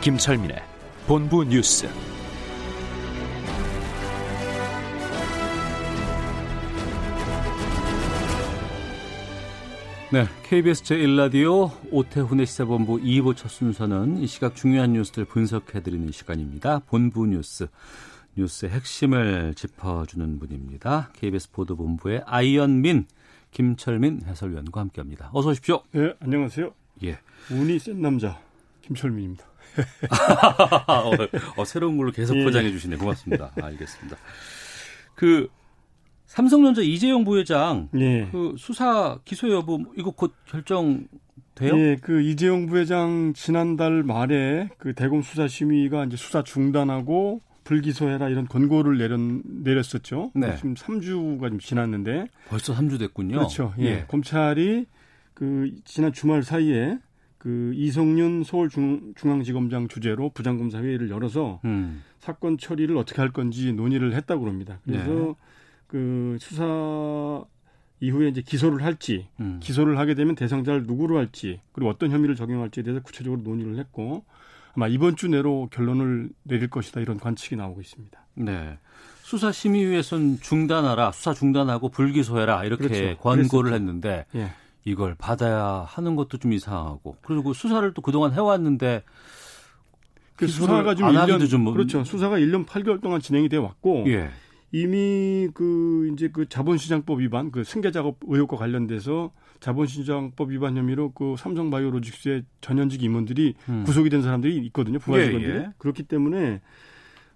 김철민의 본부 뉴스. 네, KBS 제1라디오 오태훈의 시사본부 2부 첫 순서는 이 시각 중요한 뉴스들 분석해드리는 시간입니다. 본부 뉴스, 뉴스의 핵심을 짚어주는 분입니다. KBS 보도본부의 아이언민, 김철민 해설위원과 함께합니다. 어서 오십시오. 네, 안녕하세요. 예. 운이 센 남자 김철민입니다. 어, 어, 새로운 걸로 계속 예. 포장해 주시네. 고맙습니다. 알겠습니다. 그 삼성전자 이재용 부회장 예. 그 수사 기소 여부 이거 곧 결정 돼요? 예, 그 이재용 부회장 지난달 말에 그 대검 수사 심의가 이제 수사 중단하고 불기소해라 이런 권고를 내렸, 내렸었죠. 네. 지금 3주가 좀 지났는데 벌써 3주 됐군요. 그렇죠. 예. 검찰이 그 지난 주말 사이에 그 이성윤 서울중앙지검장 주재로 부장검사 회의를 열어서 음. 사건 처리를 어떻게 할 건지 논의를 했다고 합니다. 그래서 네. 그 수사 이후에 이제 기소를 할지 음. 기소를 하게 되면 대상자를 누구로 할지 그리고 어떤 혐의를 적용할지에 대해서 구체적으로 논의를 했고 아마 이번 주 내로 결론을 내릴 것이다 이런 관측이 나오고 있습니다. 네. 수사 심의위에선 중단하라, 수사 중단하고 불기소해라 이렇게 그렇죠. 권고를 그랬었죠. 했는데 예. 이걸 받아야 하는 것도 좀 이상하고 그리고 수사를 또 그동안 해왔는데 그 수사가 좀안 1년 하기도 좀 뭐- 그렇죠. 수사가 1년 8개월 동안 진행이 돼 왔고 예. 이미 그 이제 그 자본시장법 위반 그 승계 작업 의혹과 관련돼서 자본시장법 위반 혐의로 그 삼성바이오로직스의 전현직 임원들이 음. 구속이 된 사람들이 있거든요. 부하 예, 직원들이. 예. 그렇기 때문에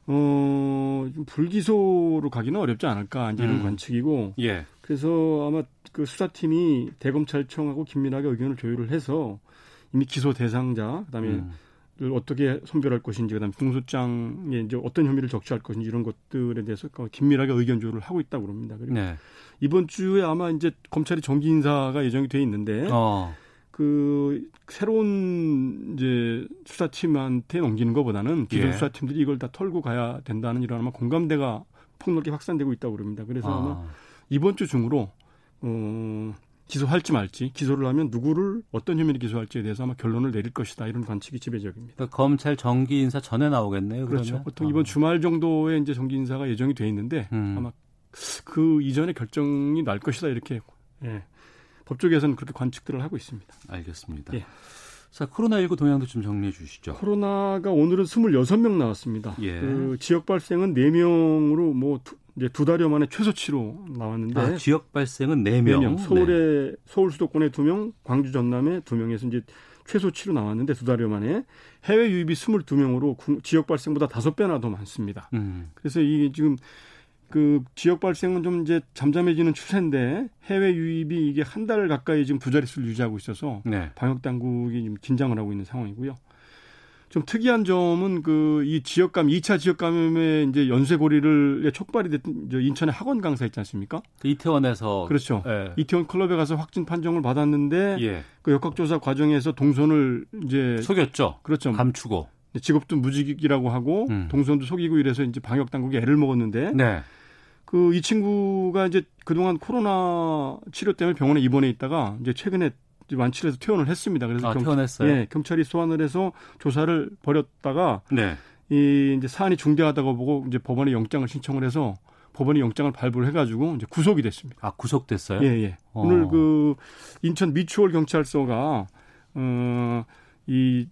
어, 좀 불기소로 가기는 어렵지 않을까 이제 이런 음. 관측이고 예. 그래서 아마 그 수사팀이 대검찰청하고 긴밀하게 의견을 조율을 해서 이미 기소 대상자 그다음에 음. 를 어떻게 선별할 것인지 그다음에 공소장에 이제 어떤 혐의를 적시할 것인지 이런 것들에 대해서 긴밀하게 의견 조율을 하고 있다고 그럽니다. 그리고 네. 이번 주에 아마 이제 검찰이 정기 인사가 예정이 돼 있는데 어. 그 새로운 이제 수사팀한테 넘기는 것보다는 기존 예. 수사팀들이 이걸 다 털고 가야 된다는 이런 아마 공감대가 폭넓게 확산되고 있다고 그럽니다. 그래서 아마 아. 이번 주 중으로 어 기소할지 말지 기소를 하면 누구를 어떤 혐의를 기소할지에 대해서 아마 결론을 내릴 것이다 이런 관측이 지배적입니다. 그러니까 검찰 정기 인사 전에 나오겠네요. 그렇죠. 그러면? 보통 어. 이번 주말 정도에 이제 정기 인사가 예정이 돼 있는데 음. 아마 그 이전에 결정이 날 것이다 이렇게 예. 법조계에서는 그렇게 관측들을 하고 있습니다. 알겠습니다. 예. 자, 코로나19 동향도 좀 정리해 주시죠. 코로나가 오늘은 26명 나왔습니다. 예. 그 지역 발생은 4명으로 뭐 두, 이제 두 달여 만에 최소치로 나왔는데 아, 지역 발생은 네 4명. 명. 서울에 서울 수도권에 2명, 광주 전남에 2명에서 이제 최소치로 나왔는데 두 달여 만에 해외 유입이 22명으로 지역 발생보다 5배나 더 많습니다. 음. 그래서 이게 지금 그 지역 발생은 좀 이제 잠잠해지는 추세인데 해외 유입이 이게 한 달 가까이 지금 두 자릿수를 유지하고 있어서 네. 방역 당국이 좀 긴장을 하고 있는 상황이고요. 좀 특이한 점은 그 이 지역 감 2차 지역 감염의 이제 연쇄 고리를 촉발이 됐던 저 인천의 학원 강사 있지 않습니까? 그 이태원에서 그렇죠. 예. 이태원 클럽에 가서 확진 판정을 받았는데 예. 그 역학조사 과정에서 동선을 이제 속였죠. 그렇죠. 감추고. 직업도 무직이라고 하고 음. 동선도 속이고 이래서 이제 방역 당국이 애를 먹었는데 네. 그 이 친구가 이제 그동안 코로나 치료 때문에 병원에 입원해 있다가 이제 최근에 완치를 해서 퇴원을 했습니다. 그래서 아, 경, 퇴원했어요? 예, 경찰이 소환을 해서 조사를 벌였다가 네. 이 이제 사안이 중대하다고 보고 이제 법원에 영장을 신청을 해서 법원이 영장을 발부를 해가지고 이제 구속이 됐습니다. 아, 구속됐어요? 예, 예. 어. 오늘 그 인천 미추홀 경찰서가 어이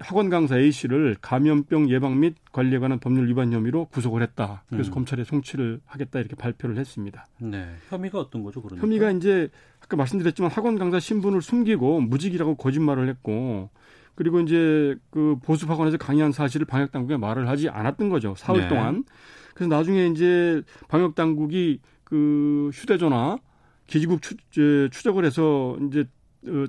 학원 강사 A 씨를 감염병 예방 및 관리에 관한 법률 위반 혐의로 구속을 했다. 그래서 음. 검찰에 송치를 하겠다 이렇게 발표를 했습니다. 네. 혐의가 어떤 거죠, 그러니까? 혐의가 이제 아까 말씀드렸지만 학원 강사 신분을 숨기고 무직이라고 거짓말을 했고 그리고 이제 그 보수 학원에서 강의한 사실을 방역 당국에 말을 하지 않았던 거죠. 사흘 네. 동안. 그래서 나중에 이제 방역 당국이 그 휴대전화 기지국 추, 저, 추적을 해서 이제 어,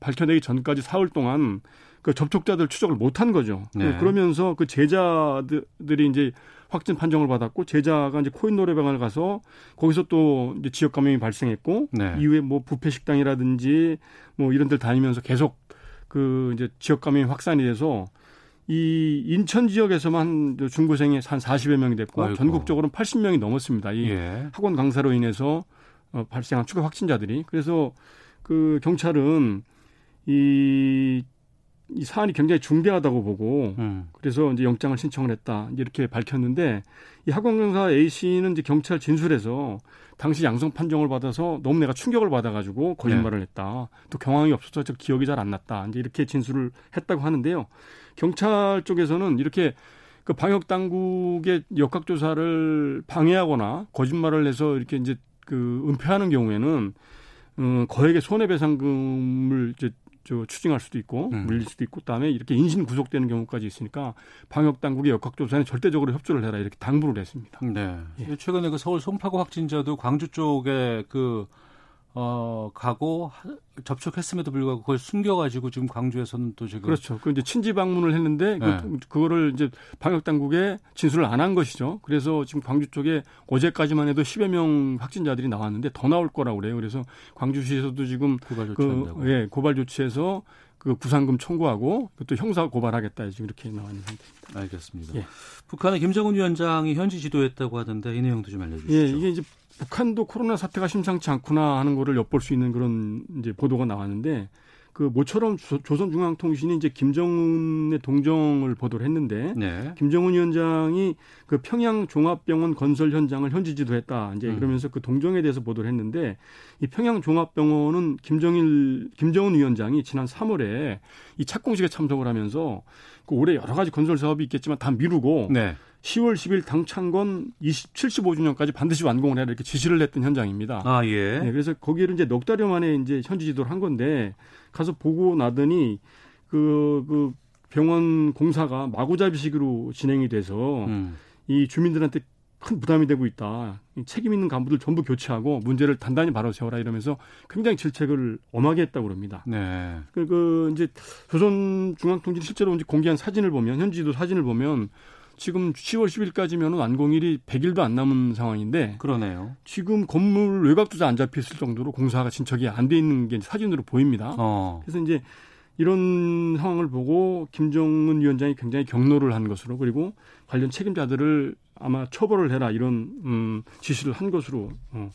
밝혀내기 전까지 사흘 동안 그 접촉자들 추적을 못한 거죠. 네. 그러면서 그 제자들이 이제 확진 판정을 받았고 제자가 이제 코인 노래방을 가서 거기서 또 이제 지역 감염이 발생했고 네. 이후에 뭐 부패 식당이라든지 뭐 이런 데를 다니면서 계속 그 이제 지역 감염이 확산이 돼서 이 인천 지역에서만 중고생이 한 40여 명이 됐고 아이고. 전국적으로는 80명이 넘었습니다. 이 예. 학원 강사로 인해서 어, 발생한 추가 확진자들이 그래서 그 경찰은 이, 이 사안이 굉장히 중대하다고 보고 음. 그래서 이제 영장을 신청을 했다 이렇게 밝혔는데 이 학원 강사 A 씨는 이제 경찰 진술에서 당시 양성 판정을 받아서 너무 내가 충격을 받아가지고 거짓말을 네. 했다 또 경황이 없어서 저 기억이 잘 안 났다 이제 이렇게 진술을 했다고 하는데요 경찰 쪽에서는 이렇게 그 방역 당국의 역학 조사를 방해하거나 거짓말을 해서 이렇게 이제 그 은폐하는 경우에는 어, 거액의 손해배상금을 이제 저 추징할 수도 있고 음. 물릴 수도 있고 그다음에 이렇게 인신 구속되는 경우까지 있으니까 방역 당국의 역학 조사에 절대적으로 협조를 해라 이렇게 당부를 했습니다. 네. 예. 최근에 그 서울 송파구 확진자도 광주 쪽에 그, 어, 가고 하- 접촉했음에도 불구하고 그걸 숨겨가지고 지금 광주에서는 또 지금. 그렇죠. 그 이제 친지 방문을 했는데 네. 그, 그거를 이제 방역 당국에 진술을 안 한 것이죠. 그래서 지금 광주 쪽에 어제까지만 해도 10여 명 확진자들이 나왔는데 더 나올 거라고 그래요. 그래서 광주시에서도 지금 고발 그 조치한다고. 예, 고발 조치해서 그 구상금 청구하고 또 형사 고발하겠다 지금 이렇게 나와 있는 상태. 알겠습니다. 예. 북한의 김정은 위원장이 현지 지도했다고 하던데 이 내용도 좀 알려주시죠. 예, 이게 이제 북한도 코로나 사태가 심상치 않구나 하는 거를 엿볼 수 있는 그런 이제 보도가 나왔는데 그 모처럼 조, 조선중앙통신이 이제 김정은의 동정을 보도를 했는데 네. 김정은 위원장이 그 평양 종합병원 건설 현장을 현지 지도했다. 이제 음. 그러면서 그 동정에 대해서 보도를 했는데 이 평양 종합병원은 김정일 김정은 위원장이 지난 3월에 이 착공식에 참석을 하면서 그 올해 여러 가지 건설 사업이 있겠지만 다 미루고 네. 10월 10일 당창건 20, 75주년까지 반드시 완공을 해라 이렇게 지시를 했던 현장입니다. 아, 예. 네, 그래서 거기를 이제 넉 달여 만에 이제 현지 지도를 한 건데 가서 보고 나더니 그, 그 병원 공사가 마구잡이식으로 진행이 돼서 음. 이 주민들한테 큰 부담이 되고 있다. 이 책임 있는 간부들 전부 교체하고 문제를 단단히 바로 세워라 이러면서 굉장히 질책을 엄하게 했다고 그럽니다. 네. 그, 그 이제 조선중앙통신 실제로 이제 공개한 사진을 보면 현지도 사진을 보면 지금 10월 10일까지면 완공일이 100일도 안 남은 상황인데 그러네요. 지금 건물 외곽도잘 안 잡혔을 정도로 공사가 진척이 안 돼 있는 게 사진으로 보입니다. 어. 그래서 이제 이런 상황을 보고 김정은 위원장이 굉장히 경로를 한 것으로 그리고 관련 책임자들을 아마 처벌을 해라 이런 음, 지시를 한 것으로 어,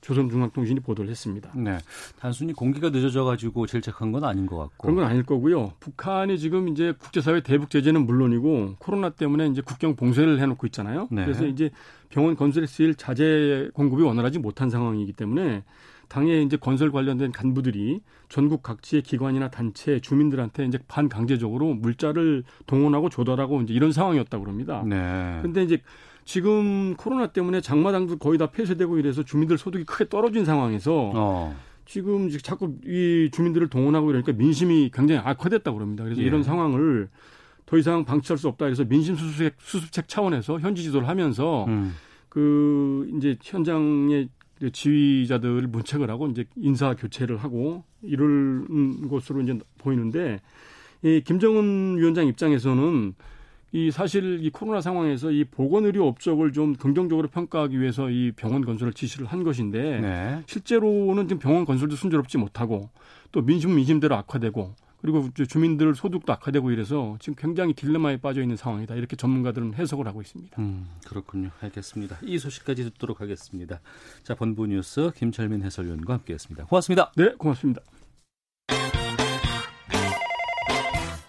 조선중앙통신이 보도를 했습니다. 네. 단순히 공기가 늦어져 가지고 질책한 건 아닌 것 같고. 그런 건 아닐 거고요. 북한이 지금 이제 국제사회 대북 제재는 물론이고 코로나 때문에 이제 국경 봉쇄를 해놓고 있잖아요. 네. 그래서 이제 병원 건설에 쓰일 자재 공급이 원활하지 못한 상황이기 때문에 당에 이제 건설 관련된 간부들이 전국 각지의 기관이나 단체 주민들한테 이제 반강제적으로 물자를 동원하고 조달하고 이제 이런 상황이었다고 그럽니다. 네. 근데 이제 지금 코로나 때문에 장마당도 거의 다 폐쇄되고 이래서 주민들 소득이 크게 떨어진 상황에서 어. 지금 자꾸 이 주민들을 동원하고 이러니까 민심이 굉장히 악화됐다고 그럽니다. 그래서 예. 이런 상황을 더 이상 방치할 수 없다. 그래서 민심 수습책, 수습책 차원에서 현지 지도를 하면서 음. 그 이제 현장의 그 지휘자들을 문책을 하고 이제 인사 교체를 하고 이럴 것으로 이제 보이는데 이 김정은 위원장 입장에서는 이 사실 이 코로나 상황에서 이 보건의료 업적을 좀 긍정적으로 평가하기 위해서 이 병원 건설을 지시를 한 것인데 네. 실제로는 지금 병원 건설도 순조롭지 못하고 또 민심 민심대로 악화되고 그리고 주민들 소득도 악화되고 이래서 지금 굉장히 딜레마에 빠져 있는 상황이다 이렇게 전문가들은 해석을 하고 있습니다. 음, 그렇군요. 알겠습니다. 이 소식까지 듣도록 하겠습니다. 자, 본부 뉴스 김철민 해설위원과 함께했습니다. 고맙습니다. 네, 고맙습니다.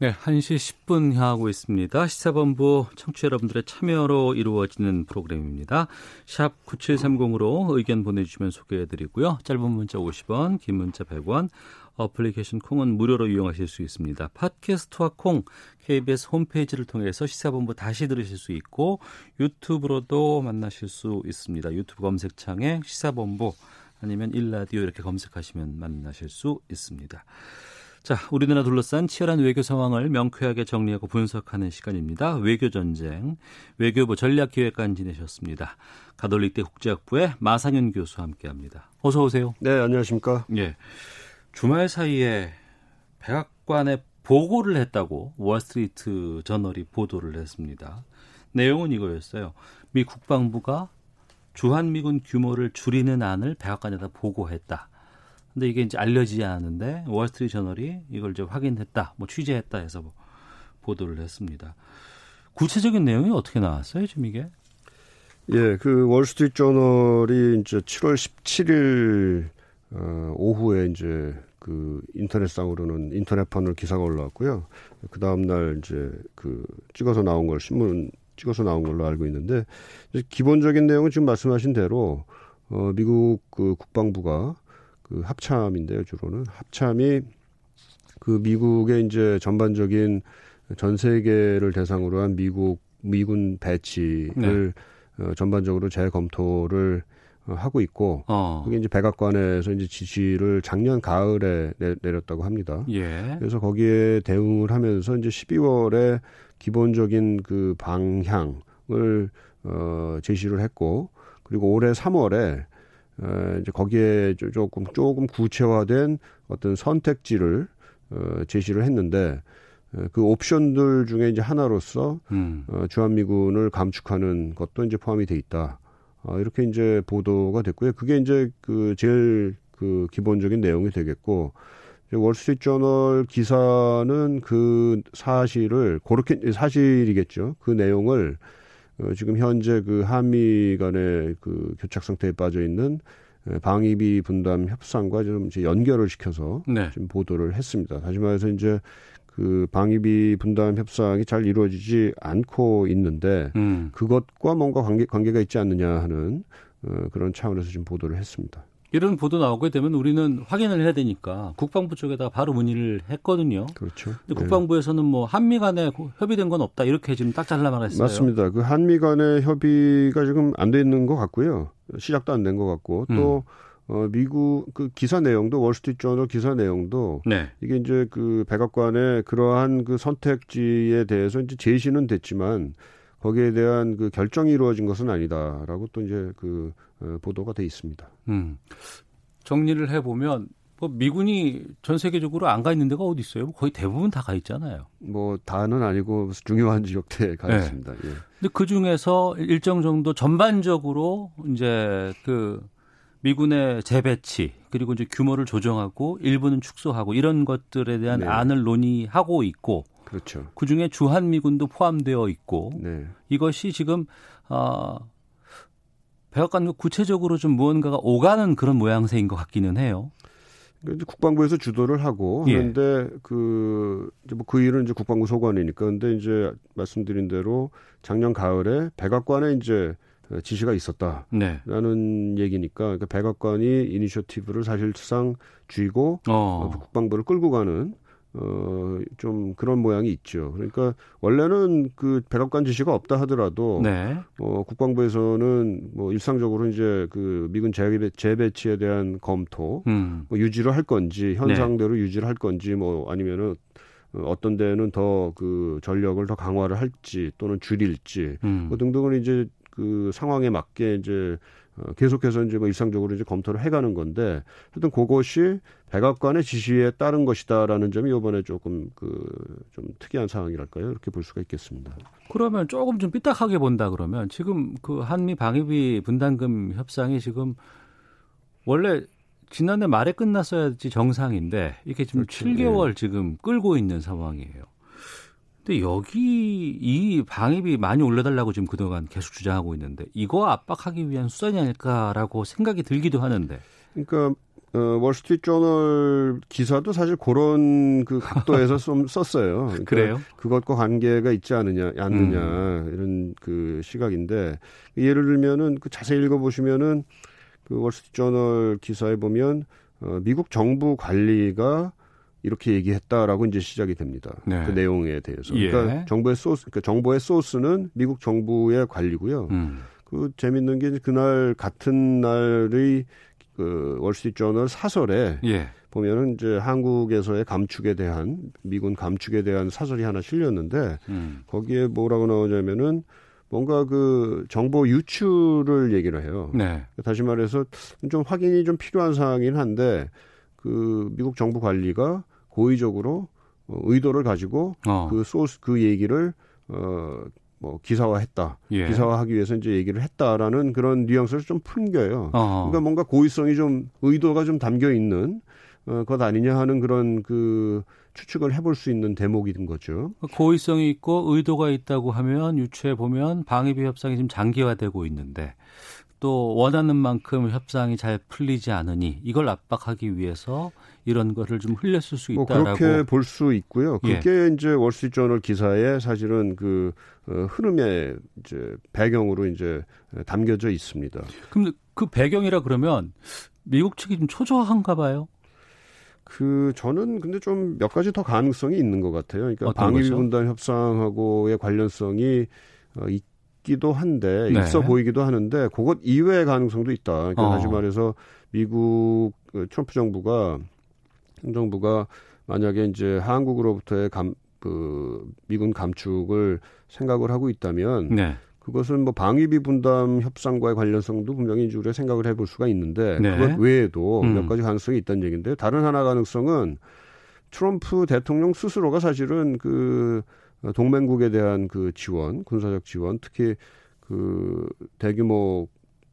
네, 1시 10분 향하고 있습니다. 시사본부 청취자 여러분들의 참여로 이루어지는 프로그램입니다. 샵 9730으로 의견 보내주시면 소개해드리고요. 짧은 문자 50원, 긴 문자 100원, 어플리케이션 콩은 무료로 이용하실 수 있습니다. 팟캐스트와 콩 KBS 홈페이지를 통해서 시사본부 다시 들으실 수 있고 유튜브로도 만나실 수 있습니다. 유튜브 검색창에 시사본부 아니면 일라디오 이렇게 검색하시면 만나실 수 있습니다. 자, 우리나라 둘러싼 치열한 외교 상황을 명쾌하게 정리하고 분석하는 시간입니다. 외교 전쟁, 외교부 전략기획관 지내셨습니다. 가톨릭대 국제학부의 마상현 교수와 함께합니다. 어서 오세요. 네, 안녕하십니까? 예. 주말 사이에 백악관에 보고를 했다고 월스트리트 저널이 보도를 했습니다. 내용은 이거였어요. 미 국방부가 주한미군 규모를 줄이는 안을 백악관에다 보고했다. 근데 이게 이제 알려지지 않았는데 월스트리트 저널이 이걸 이제 확인했다, 뭐 취재했다 해서 뭐 보도를 했습니다. 구체적인 내용이 어떻게 나왔어요, 지금 이게? 예, 그 월스트리트 저널이 이제 7월 17일 어, 오후에 이제 그 인터넷상으로는 인터넷판으로 기사가 올라왔고요. 그 다음 날 이제 그 찍어서 나온 걸 신문 찍어서 나온 걸로 알고 있는데 기본적인 내용은 지금 말씀하신 대로 어 미국 그 국방부가 그 합참인데요, 주로는 합참이 그 미국의 이제 전반적인 전 세계를 대상으로 한 미국 미군 배치를 네. 어, 전반적으로 재검토를 어, 하고 있고 어. 그게 이제 백악관에서 이제 지시를 작년 가을에 내, 렸다고 합니다. 예. 그래서 거기에 대응을 하면서 이제 12월에 기본적인 그 방향을 어 제시를 했고 그리고 올해 3월에 어 이제 거기에 조금 조금 구체화된 어떤 선택지를 어 제시를 했는데 그 옵션들 중에 이제 하나로서 음. 어, 주한미군을 감축하는 것도 이제 포함이 돼 있다. 어, 이렇게 이제 보도가 됐고요. 그게 이제 그 제일 그 기본적인 내용이 되겠고 월스트리트 저널 기사는 그 사실을 그렇게 사실이겠죠. 그 내용을 어, 지금 현재 그 한미 간의 그 교착 상태에 빠져 있는 방위비 분담 협상과 좀 이제 연결을 시켜서 네. 지금 보도를 했습니다. 다시 말해서 이제 그 방위비 분담 협상이 잘 이루어지지 않고 있는데 음. 그것과 뭔가 관계, 관계가 있지 않느냐 하는 어, 그런 차원에서 지금 보도를 했습니다. 이런 보도 나오게 되면 우리는 확인을 해야 되니까 국방부 쪽에다가 바로 문의를 했거든요. 그렇죠. 근데 네. 국방부에서는 뭐 한미 간에 협의된 건 없다 이렇게 지금 딱 잘라 말했어요. 맞습니다. 그 한미 간의 협의가 지금 안 돼 있는 것 같고요. 시작도 안 된 것 같고 또 음. 어, 미국 그 기사 내용도 월스트리트 저널 기사 내용도 네. 이게 이제 그 백악관의 그러한 그 선택지에 대해서 이제 제시는 됐지만 거기에 대한 그 결정이 이루어진 것은 아니다라고 또 이제 그 어, 보도가 돼 있습니다. 음. 정리를 해 보면 뭐 미군이 전 세계적으로 안 가 있는 데가 어디 있어요? 거의 대부분 다 가 있잖아요. 뭐 다는 아니고 중요한 지역대에 가 네. 있습니다. 예. 근데 그 중에서 일정 정도 전반적으로 이제 그 미군의 재배치 그리고 이제 규모를 조정하고 일부는 축소하고 이런 것들에 대한 네. 안을 논의하고 있고 그렇죠. 그 중에 주한 미군도 포함되어 있고 네. 이것이 지금 어 백악관 구체적으로 좀 무언가가 오가는 그런 모양새인 것 같기는 해요. 국방부에서 주도를 하고 예. 하는데 예. 그 이제 뭐 그 일은 이제 국방부 소관이니까 근데 이제 말씀드린 대로 작년 가을에 백악관에 이제 지시가 있었다라는 네. 얘기니까 그러니까 백악관이 이니셔티브를 사실상 쥐고 어. 국방부를 끌고 가는 어, 좀 그런 모양이 있죠. 그러니까 원래는 그 백악관 지시가 없다 하더라도 네. 어, 국방부에서는 뭐 일상적으로 이제 그 미군 재배, 재배치에 대한 검토, 음. 뭐 유지를 할 건지 현상대로 네. 유지를 할 건지 뭐 아니면은 어떤 데는 더 그 전력을 더 강화를 할지 또는 줄일지 음. 뭐 등등을 이제 그 상황에 맞게 이제 어, 계속해서 이제 뭐 일상적으로 이제 검토를 해가는 건데 하여튼 그것이 백악관의 지시에 따른 것이다라는 점이 이번에 조금 그 좀 특이한 상황이랄까요 이렇게 볼 수가 있겠습니다. 그러면 조금 좀 삐딱하게 본다 그러면 지금 그 한미 방위비 분담금 협상이 지금 원래 지난해 말에 끝났어야지 정상인데 이게 지금 그렇죠. 7개월 예. 지금 끌고 있는 상황이에요. 근데 여기 이 방입이 많이 올려달라고 지금 그동안 계속 주장하고 있는데 이거 압박하기 위한 수단이 아닐까라고 생각이 들기도 하는데. 그러니까 어, 월스트리트 저널 기사도 사실 그런 그 각도에서 좀 썼어요. 그러니까 그래요? 그것과 관계가 있지 않느냐, 않느냐 음. 이런 그 시각인데 예를 들면은 그 자세히 읽어보시면은 그 월스트리트 저널 기사에 보면 어, 미국 정부 관리가 이렇게 얘기했다라고 이제 시작이 됩니다. 네. 그 내용에 대해서. 예. 그러니까 정부의 소스, 그러니까 정보의 소스는 미국 정부의 관리고요. 음. 그 재밌는 게 그날 같은 날의 그 월스트리트저널 사설에 예. 보면은 이제 한국에서의 감축에 대한 미군 감축에 대한 사설이 하나 실렸는데 음. 거기에 뭐라고 나오냐면은 뭔가 그 정보 유출을 얘기를 해요. 네. 다시 말해서 좀 확인이 좀 필요한 사항이긴 한데 그 미국 정부 관리가 고의적으로 어, 의도를 가지고 어. 그 소스 그 얘기를 어 뭐 기사화했다. 예. 기사화하기 위해서 이제 얘기를 했다라는 그런 뉘앙스를 좀 풍겨요. 어. 그러니까 뭔가 고의성이 좀 의도가 좀 담겨 있는 어, 것 아니냐 하는 그런 그 추측을 해볼 수 있는 대목인 거죠. 고의성이 있고 의도가 있다고 하면 유추해 보면 방위비 협상이 지금 장기화되고 있는데 또 원하는 만큼 협상이 잘 풀리지 않으니 이걸 압박하기 위해서 이런 거를 좀 흘렸을 수뭐 있다라고 그렇게 볼 수 있고요. 예. 그게 이제 월스트리트저널 기사에 사실은 그 어, 흐름의 이제 배경으로 이제 담겨져 있습니다. 그럼 그 배경이라 그러면 미국 측이 좀 초조한가 봐요. 그 저는 근데 좀 몇 가지 더 가능성이 있는 것 같아요. 그러니까 방위? 분담 협상하고의 관련성이 어, 있 기도 한데 네. 있어 보이기도 하는데 그것 이외의 가능성도 있다. 그러니까 어. 다시 말해서 미국 그 트럼프 정부가 행정부가 만약에 이제 한국으로부터의 감, 그 미군 감축을 생각을 하고 있다면 네. 그것은 뭐 방위비 분담 협상과의 관련성도 분명히 이제 우리가 생각을 해볼 수가 있는데 네. 그것 외에도 음. 몇 가지 가능성이 있다는 얘기인데요. 다른 하나 가능성은 트럼프 대통령 스스로가 사실은 그 동맹국에 대한 그 지원, 군사적 지원, 특히 그 대규모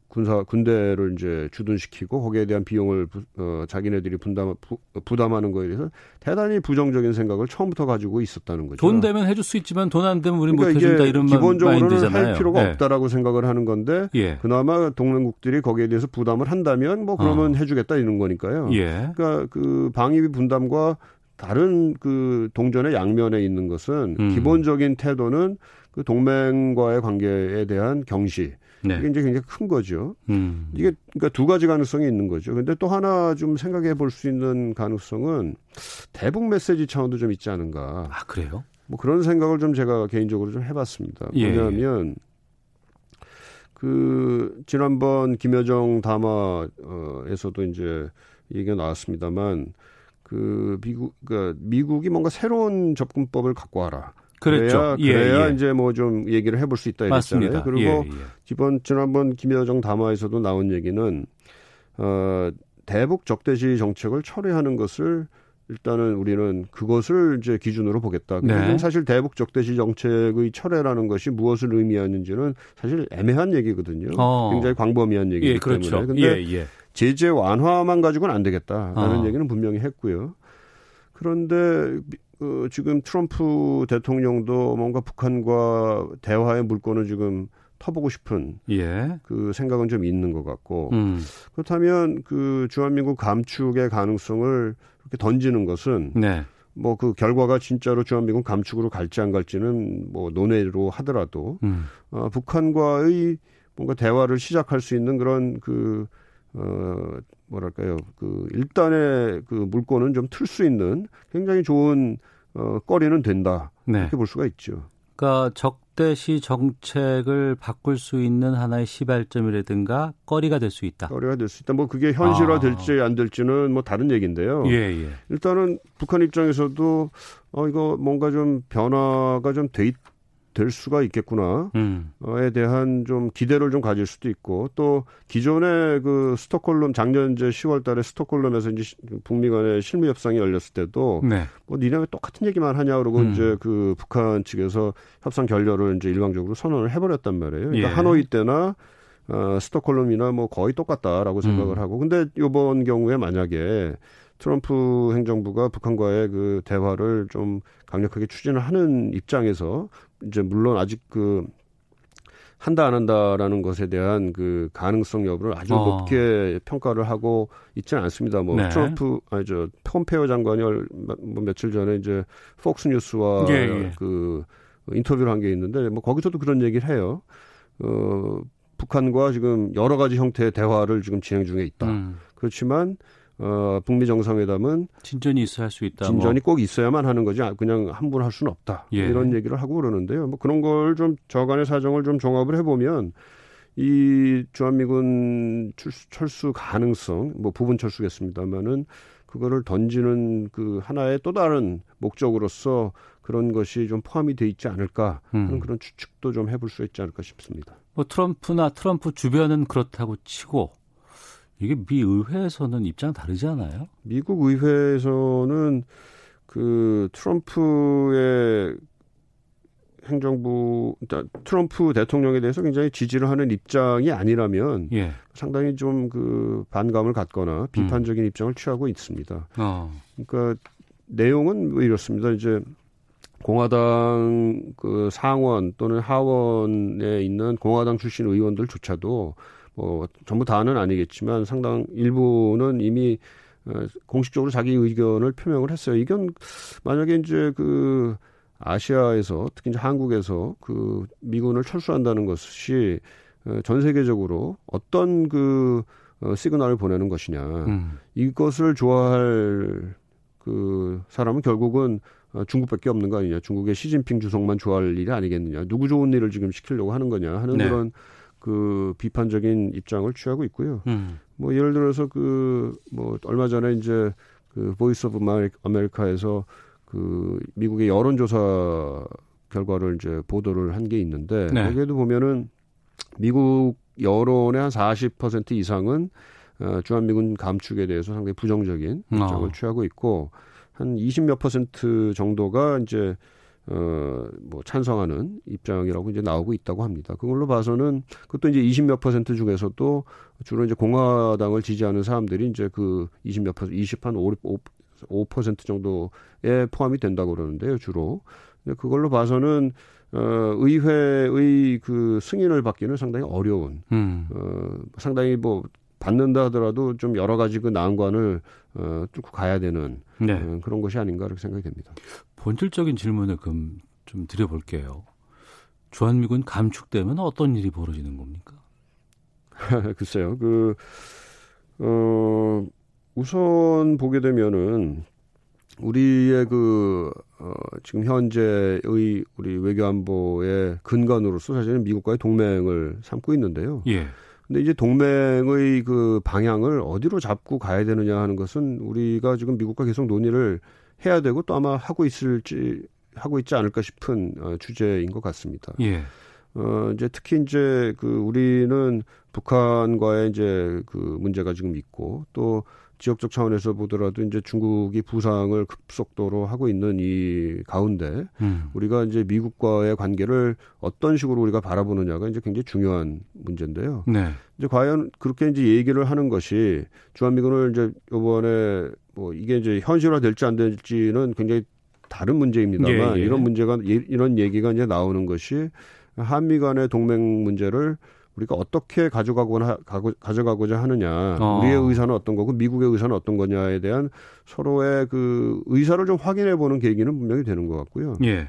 군사 군대를 이제 주둔시키고 거기에 대한 비용을 부, 어, 자기네들이 분담 부, 부담하는 거에 대해서 대단히 부정적인 생각을 처음부터 가지고 있었다는 거죠. 돈 되면 해줄 수 있지만 돈 안 되면 우리 못 그러니까 해준다 이게 이런 기본적으로는. 할 필요가 예. 없다라고 생각을 하는 건데 예. 그나마 동맹국들이 거기에 대해서 부담을 한다면 뭐 그러면 어. 해주겠다 이런 거니까요. 예. 그러니까 그 방위비 분담과 다른 그 동전의 양면에 있는 것은 음. 기본적인 태도는 그 동맹과의 관계에 대한 경시 네. 이게 이제 굉장히 큰 거죠. 음. 이게 그러니까 두 가지 가능성이 있는 거죠. 근데 또 하나 좀 생각해 볼 수 있는 가능성은 대북 메시지 차원도 좀 있지 않은가. 아 그래요? 뭐 그런 생각을 좀 제가 개인적으로 좀 해봤습니다. 예, 뭐냐면 그 지난번 김여정 담화에서도 이제 얘기가 나왔습니다만 그 미국 그러니까 미국이 뭔가 새로운 접근법을 갖고 와라. 그랬죠. 그래야, 예, 그래야 예. 이제 뭐 좀 얘기를 해볼 수 있다 이랬잖아요. 그리고 예, 예. 이번 지난번 김여정 담화에서도 나온 얘기는 어 대북 적대시 정책을 철회하는 것을 일단은 우리는 그것을 이제 기준으로 보겠다. 네. 사실 대북 적대시 정책의 철회라는 것이 무엇을 의미하는지는 사실 애매한 얘기거든요. 어. 굉장히 광범위한 얘기이기 예, 그렇죠. 때문에. 근데 예, 예. 제재 완화만 가지고는 안 되겠다라는 어. 얘기는 분명히 했고요. 그런데 어, 지금 트럼프 대통령도 뭔가 북한과 대화의 물꼬는 지금 터보고 싶은 예. 그 생각은 좀 있는 것 같고 음. 그렇다면 그 주한미군 감축의 가능성을 이렇게 던지는 것은 네. 뭐그 결과가 진짜로 주한미군 감축으로 갈지 안 갈지는 뭐 논의로 하더라도 음. 어, 북한과의 뭔가 대화를 시작할 수 있는 그런 그, 어, 뭐랄까요. 그, 일단의 그 물꼬는 좀틀 수 있는 굉장히 좋은, 어, 거리는 된다. 네. 이렇게 볼 수가 있죠. 그러니까 적대시 정책을 바꿀 수 있는 하나의 시발점이라든가 거리가 될 수 있다. 거리가 될 수 있다. 뭐 그게 현실화 아. 될지 안 될지는 뭐 다른 얘기인데요. 예, 예. 일단은 북한 입장에서도 어, 이거 뭔가 좀 변화가 좀 돼, 될 수가 있겠구나. 음. 에 대한 좀 기대를 좀 가질 수도 있고 또 기존에 그 스톡홀름 작년 이제 10월 달에 스톡홀름에서 이제 시- 북미 간의 실무 협상이 열렸을 때도 네. 뭐 니네 왜 똑같은 얘기만 하냐 그러고 음. 이제 그 북한 측에서 협상 결렬을 이제 일방적으로 선언을 해버렸단 말이에요. 그러니까 예. 하노이 때나 어, 스톡홀름이나 뭐 거의 똑같다라고 생각을 음. 하고 근데 이번 경우에 만약에 트럼프 행정부가 북한과의 그 대화를 좀 강력하게 추진을 하는 입장에서 이제 물론 아직 그 한다 안 한다라는 것에 대한 그 가능성 여부를 아주 어. 높게 평가를 하고 있지는 않습니다. 뭐 네. 트럼프 아니 저 폼페오 장관이 얼, 뭐 며칠 전에 이제 폭스 뉴스와 예, 예. 그 인터뷰를 한 게 있는데 뭐 거기서도 그런 얘기를 해요. 어 북한과 지금 여러 가지 형태의 대화를 지금 진행 중에 있다. 음. 그렇지만 어, 북미 정상회담은 진전이 있어야 할 수 있다. 진전이 뭐. 꼭 있어야만 하는 거지 그냥 함부로 할 수는 없다. 예. 이런 얘기를 하고 그러는데요. 뭐 그런 걸 좀 저간의 사정을 좀 종합을 해보면 이 주한미군 철수, 철수 가능성, 뭐 부분 철수겠습니다만은 그거를 던지는 그 하나의 또 다른 목적으로서 그런 것이 좀 포함이 돼 있지 않을까 하는 음. 그런 추측도 좀 해볼 수 있지 않을까 싶습니다. 뭐 트럼프나 트럼프 주변은 그렇다고 치고 이게 미 의회에서는 입장 다르지 않아요? 미국 의회에서는 그 트럼프의 행정부, 그러니까 트럼프 대통령에 대해서 굉장히 지지를 하는 입장이 아니라면 예. 상당히 좀 그 반감을 갖거나 비판적인 입장을 취하고 있습니다. 어. 그러니까 내용은 뭐 이렇습니다. 이제 공화당 그 상원 또는 하원에 있는 공화당 출신 의원들조차도 뭐 전부 다는 아니겠지만 상당 일부는 이미 어, 공식적으로 자기 의견을 표명을 했어요. 이건 만약에 이제 그 아시아에서 특히 이제 한국에서 그 미군을 철수한다는 것이 어, 전 세계적으로 어떤 그 어, 시그널을 보내는 것이냐. 음. 이것을 좋아할 그 사람은 결국은 어, 중국밖에 없는 거 아니냐. 중국의 시진핑 주석만 좋아할 일이 아니겠느냐. 누구 좋은 일을 지금 시키려고 하는 거냐 하는 네. 그런 그 비판적인 입장을 취하고 있고요. 음. 뭐 예를 들어서 그 뭐 얼마 전에 이제 그 Voice of America에서 그 미국의 여론조사 결과를 이제 보도를 한 게 있는데 네. 거기에도 보면은 미국 여론의 한 40% 이상은 어, 주한미군 감축에 대해서 상당히 부정적인 입장을 어. 취하고 있고 한 20몇 퍼센트 정도가 이제 어, 뭐 찬성하는 입장이라고 이제 나오고 있다고 합니다. 그걸로 봐서는 그것도 이제 20몇 퍼센트 중에서도 주로 이제 공화당을 지지하는 사람들이 이제 그 20몇 퍼센트, 20한 5, 5, 5% 정도에 포함이 된다고 그러는데요, 주로. 근데 그걸로 봐서는 어, 의회의 그 승인을 받기는 상당히 어려운, 음. 어, 상당히 뭐 받는다 하더라도 좀 여러 가지 그 난관을 어, 뚫고 가야 되는 네. 어, 그런 것이 아닌가 이렇게 생각이 됩니다. 본질적인 질문을 그럼 좀 드려볼게요. 주한미군 감축되면 어떤 일이 벌어지는 겁니까? 글쎄요. 그, 어, 우선 보게 되면은 우리의 그, 어, 지금 현재의 우리 외교안보의 근간으로서 사실은 미국과의 동맹을 삼고 있는데요. 예. 근데 이제 동맹의 그 방향을 어디로 잡고 가야 되느냐 하는 것은 우리가 지금 미국과 계속 논의를 해야 되고 또 아마 하고 있을지 하고 있지 않을까 싶은 어, 주제인 것 같습니다. 예. 어, 이제 특히 이제 그 우리는 북한과의 이제 그 문제가 지금 있고 또 지역적 차원에서 보더라도 이제 중국이 부상을 급속도로 하고 있는 이 가운데 음. 우리가 이제 미국과의 관계를 어떤 식으로 우리가 바라보느냐가 이제 굉장히 중요한 문제인데요. 네. 이제 과연 그렇게 이제 얘기를 하는 것이 주한미군을 이제 요번에 뭐 이게 이제 현실화 될지 안 될지는 굉장히 다른 문제입니다만 예, 예. 이런 문제가 예- 이런 얘기가 이제 나오는 것이 한미 간의 동맹 문제를 우리가 어떻게 가져가거나 가고, 가져가고자 하느냐 어. 우리의 의사는 어떤 거고 미국의 의사는 어떤 거냐에 대한 서로의 그 의사를 좀 확인해 보는 계기는 분명히 되는 것 같고요. 예.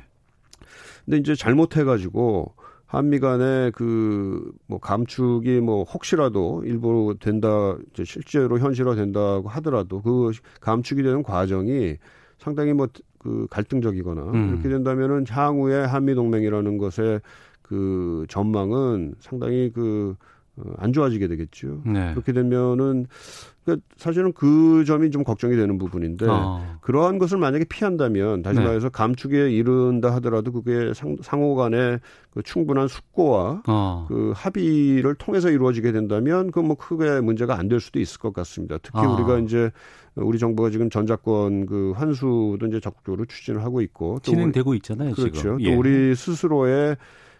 근데 이제 잘못해가지고 한미 간의 그 뭐 감축이 뭐 혹시라도 일부 된다, 이제 실제로 현실화 된다고 하더라도 그 감축이 되는 과정이 상당히 뭐 그 갈등적이거나 음. 이렇게 된다면은 향후에 한미 동맹이라는 것의 그 전망은 상당히 그 어, 안 좋아지게 되겠죠. 네. 그렇게 되면은 그 사실은 그 점이 좀 걱정이 되는 부분인데 어. 그러한 것을 만약에 피한다면 다시 네. 말해서 감축에 이른다 하더라도 그게 상, 상호 간의 그 충분한 숙고와 어. 그 합의를 통해서 이루어지게 된다면 그 뭐 크게 문제가 안 될 수도 있을 것 같습니다. 특히 아. 우리가 이제 우리 정부가 지금 전자권 그 환수도 이제 적극적으로 추진을 하고 있고 또 진행되고 있잖아요, 그렇죠. 지금. 또 예. 우리 스스로의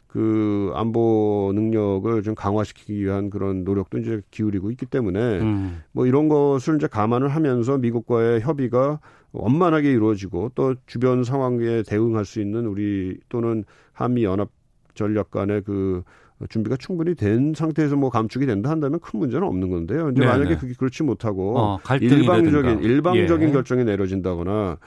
그 안보 능력을 좀 강화시키기 위한 그런 노력도 이제 기울이고 있기 때문에 음. 뭐 이런 것을 이제 감안을 하면서 미국과의 협의가 원만하게 이루어지고 또 주변 상황에 대응할 수 있는 우리 또는 한미 연합 전략 간의 그 준비가 충분히 된 상태에서 뭐 감축이 된다 한다면 큰 문제는 없는 건데요. 이제 네네. 만약에 그게 그렇지 못하고 어. 일방적인 일방적인 예. 결정이 내려진다거나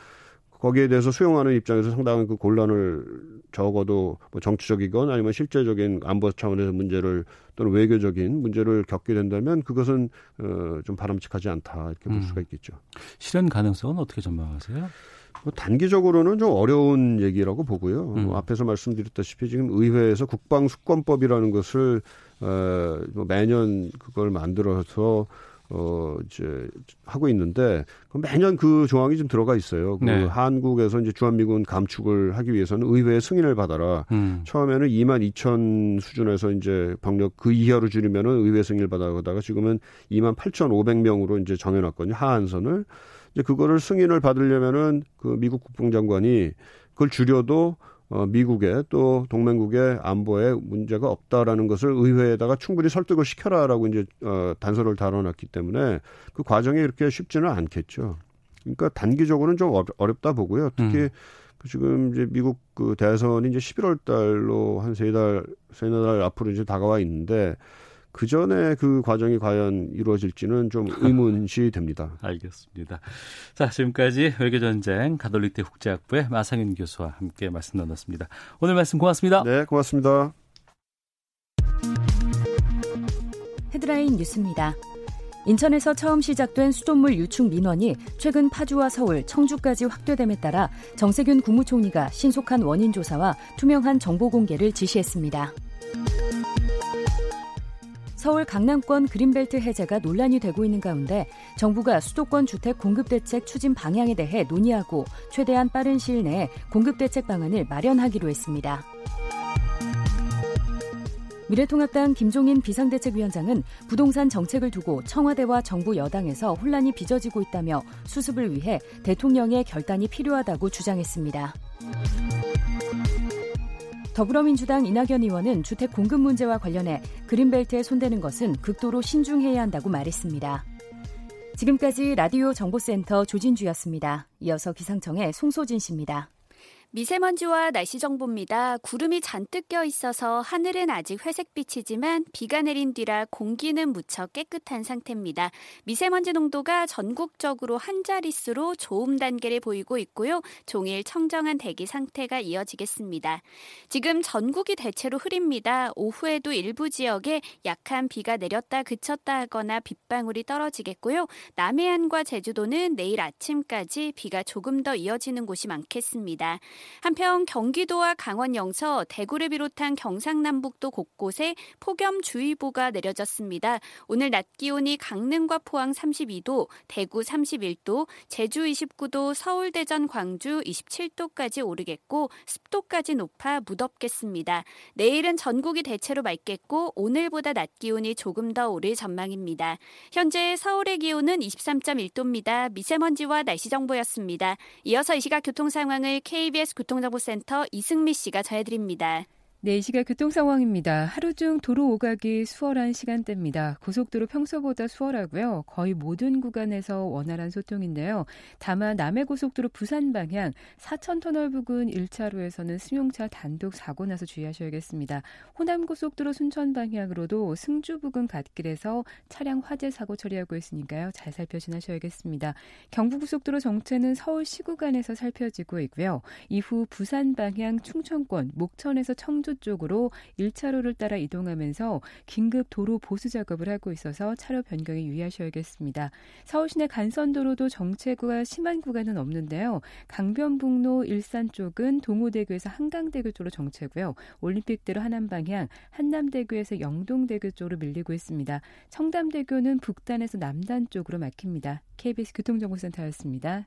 거기에 대해서 수용하는 입장에서 상당한 그 곤란을 적어도 뭐 정치적이건 아니면 실제적인 안보 차원에서 문제를 또는 외교적인 문제를 겪게 된다면 그것은 어, 좀 바람직하지 않다 이렇게 볼 음. 수가 있겠죠. 실현 가능성은 어떻게 전망하세요? 뭐 단기적으로는 좀 어려운 얘기라고 보고요. 음. 뭐 앞에서 말씀드렸다시피 지금 의회에서 국방수권법이라는 것을 어, 뭐 매년 그걸 만들어서 어, 이제 하고 있는데 그 매년 그 조항이 좀 들어가 있어요. 그 네. 한국에서 이제 주한미군 감축을 하기 위해서는 의회의 승인을 받아라. 음. 처음에는 2만 2천 수준에서 이제 병력 그 이하로 줄이면은 의회 승인을 받아가다가 지금은 2만 8,500명으로 이제 정해놨거든요. 하한선을. 이제 그거를 승인을 받으려면은 그 미국 국방장관이 그걸 줄여도 어, 미국의 또 동맹국의 안보에 문제가 없다라는 것을 의회에다가 충분히 설득을 시켜라라고 이제 어, 단서를 달아놨기 때문에 그 과정이 이렇게 쉽지는 않겠죠. 그러니까 단기적으로는 좀 어렵- 어렵다 보고요. 특히 음. 그 지금 이제 미국 그 대선이 이제 11월 달로 한 세 달, 세네 달 앞으로 이제 다가와 있는데 그 전에 그 과정이 과연 이루어질지는 좀 의문시 됩니다. 알겠습니다. 자, 지금까지 외교전쟁 가톨릭대 국제학부의 마상윤 교수와 함께 말씀 나눴습니다. 오늘 말씀 고맙습니다. 네, 고맙습니다. 헤드라인 뉴스입니다. 인천에서 처음 시작된 수돗물 유축 민원이 최근 파주와 서울, 청주까지 확대됨에 따라 정세균 국무총리가 신속한 원인 조사와 투명한 정보 공개를 지시했습니다. 서울 강남권 그린벨트 해제가 논란이 되고 있는 가운데 정부가 수도권 주택 공급 대책 추진 방향에 대해 논의하고 최대한 빠른 시일 내에 공급 대책 방안을 마련하기로 했습니다. 미래통합당 김종인 비상대책위원장은 부동산 정책을 두고 청와대와 정부 여당에서 혼란이 빚어지고 있다며 수습을 위해 대통령의 결단이 필요하다고 주장했습니다. 더불어민주당 이낙연 의원은 주택 공급 문제와 관련해 그린벨트에 손대는 것은 극도로 신중해야 한다고 말했습니다. 지금까지 라디오 정보센터 조진주였습니다. 이어서 기상청의 송소진 씨입니다. 미세먼지와 날씨 정보입니다. 구름이 잔뜩 껴 있어서 하늘은 아직 회색빛이지만 비가 내린 뒤라 공기는 무척 깨끗한 상태입니다. 미세먼지 농도가 전국적으로 한 자릿수로 좋음 단계를 보이고 있고요. 종일 청정한 대기 상태가 이어지겠습니다. 지금 전국이 대체로 흐립니다. 오후에도 일부 지역에 약한 비가 내렸다 그쳤다 하거나 빗방울이 떨어지겠고요. 남해안과 제주도는 내일 아침까지 비가 조금 더 이어지는 곳이 많겠습니다. 한편 경기도와 강원 영서, 대구를 비롯한 경상남북도 곳곳에 폭염주의보가 내려졌습니다. 오늘 낮 기온이 강릉과 포항 32도, 대구 31도, 제주 29도, 서울, 대전, 광주 27도까지 오르겠고 습도까지 높아 무덥겠습니다. 내일은 전국이 대체로 맑겠고 오늘보다 낮 기온이 조금 더 오를 전망입니다. 현재 서울의 기온은 23.1도입니다. 미세먼지와 날씨 정보였습니다. 이어서 이 시각 교통 상황을 KBS 교통정보센터 이승미 씨가 전해드립니다. 네, 이 시각 교통 상황입니다. 하루 중 도로 오가기 수월한 시간대입니다. 고속도로 평소보다 수월하고요. 거의 모든 구간에서 원활한 소통인데요. 다만 남해 고속도로 부산 방향 사천 터널 부근 1차로에서는 승용차 단독 사고 나서 주의하셔야겠습니다. 호남 고속도로 순천 방향으로도 승주 부근 갓길에서 차량 화재 사고 처리하고 있으니까요. 잘 살펴 지나셔야겠습니다. 경부 고속도로 정체는 서울 시구간에서 살펴지고 있고요. 이후 부산 방향 충청권 목천에서 청주 쪽으로 1차로를 따라 이동하면서 긴급 도로 보수 작업을 하고 있어서 차로 변경에 유의하셔야겠습니다. 서울 시내 간선도로도 정체구가 심한 구간은 없는데요. 강변북로 일산 쪽은 동호대교에서 한강대교 쪽으로 정체고요. 올림픽대로 하남 방향 한남대교에서 영동대교 쪽으로 밀리고 있습니다. 청담대교는 북단에서 남단 쪽으로 막힙니다. KBS 교통정보센터였습니다.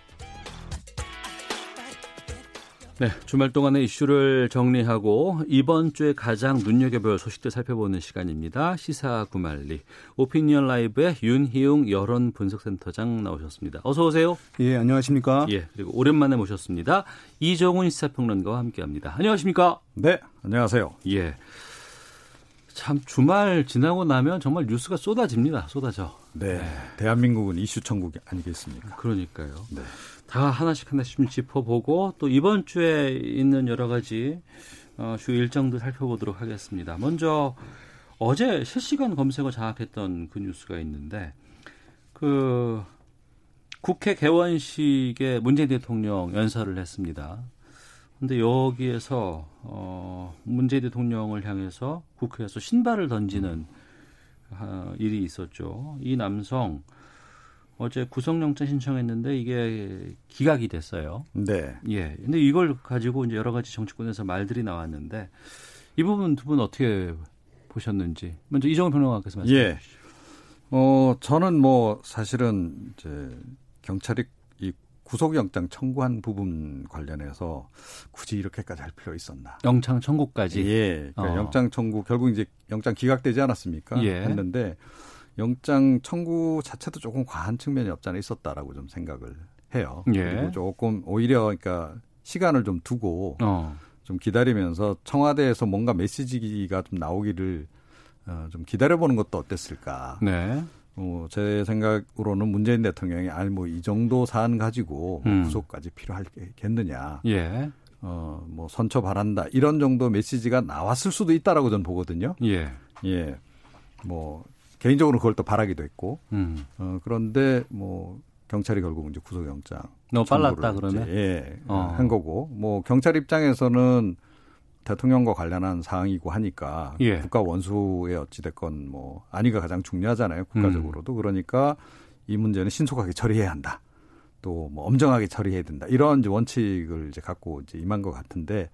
네, 주말 동안의 이슈를 정리하고 이번 주에 가장 눈여겨볼 소식들 살펴보는 시간입니다. 시사 구말리 오피니언 라이브의 윤희웅 여론 분석센터장 나오셨습니다. 어서 오세요. 예, 안녕하십니까? 예, 그리고 오랜만에 모셨습니다. 이정훈 시사평론가와 함께합니다. 안녕하십니까? 네, 안녕하세요. 예. 참 주말 지나고 나면 정말 뉴스가 쏟아집니다. 쏟아져. 네, 네. 대한민국은 이슈 천국이 아니겠습니까? 그러니까요. 네. 다 하나씩 하나씩 좀 짚어보고 또 이번 주에 있는 여러 가지 어, 주 일정도 살펴보도록 하겠습니다. 먼저 어제 실시간 검색어 장악했던 그 뉴스가 있는데 그 국회 개원식에 문재인 대통령 연설을 했습니다. 근데 여기에서 어 문재인 대통령을 향해서 국회에서 신발을 던지는 어, 일이 있었죠. 이 남성 어제 구속영장 신청했는데 이게 기각이 됐어요. 네. 예. 근데 이걸 가지고 이제 여러 가지 정치권에서 말들이 나왔는데 이 부분 두 분 어떻게 보셨는지 먼저 이정훈 평론가께서 말씀해 예. 주시죠. 어, 저는 뭐 사실은 이제 경찰이 이 구속영장 청구한 부분 관련해서 굳이 이렇게까지 할 필요 있었나? 영장 청구까지. 예. 그러니까 어. 영장 청구 결국 이제 영장 기각되지 않았습니까? 예. 했는데 영장 청구 자체도 조금 과한 측면이 없잖아 있었다라고 좀 생각을 해요. 예. 그리고 조금 오히려 그러니까 시간을 좀 두고 어. 좀 기다리면서 청와대에서 뭔가 메시지가 좀 나오기를 어, 좀 기다려보는 것도 어땠을까. 네. 어, 제 생각으로는 문재인 대통령이 아니 뭐 이 정도 사안 가지고 뭐 음. 구속까지 필요하겠느냐. 예. 어, 뭐 선처 바란다 이런 정도 메시지가 나왔을 수도 있다라고 저는 보거든요. 예. 예. 뭐 개인적으로 그걸 또 바라기도 했고. 음. 어, 그런데 뭐 경찰이 결국 이제 구속영장 너무 빨랐다 그러면 예, 어. 한 거고 뭐 경찰 입장에서는 대통령과 관련한 사항이고 하니까 예. 국가 원수에 어찌 됐건 뭐 아니가 가장 중요하잖아요 국가적으로도 음. 그러니까 이 문제는 신속하게 처리해야 한다. 또 뭐 엄정하게 처리해야 된다. 이런 이제 원칙을 이제 갖고 이제 임한 것 같은데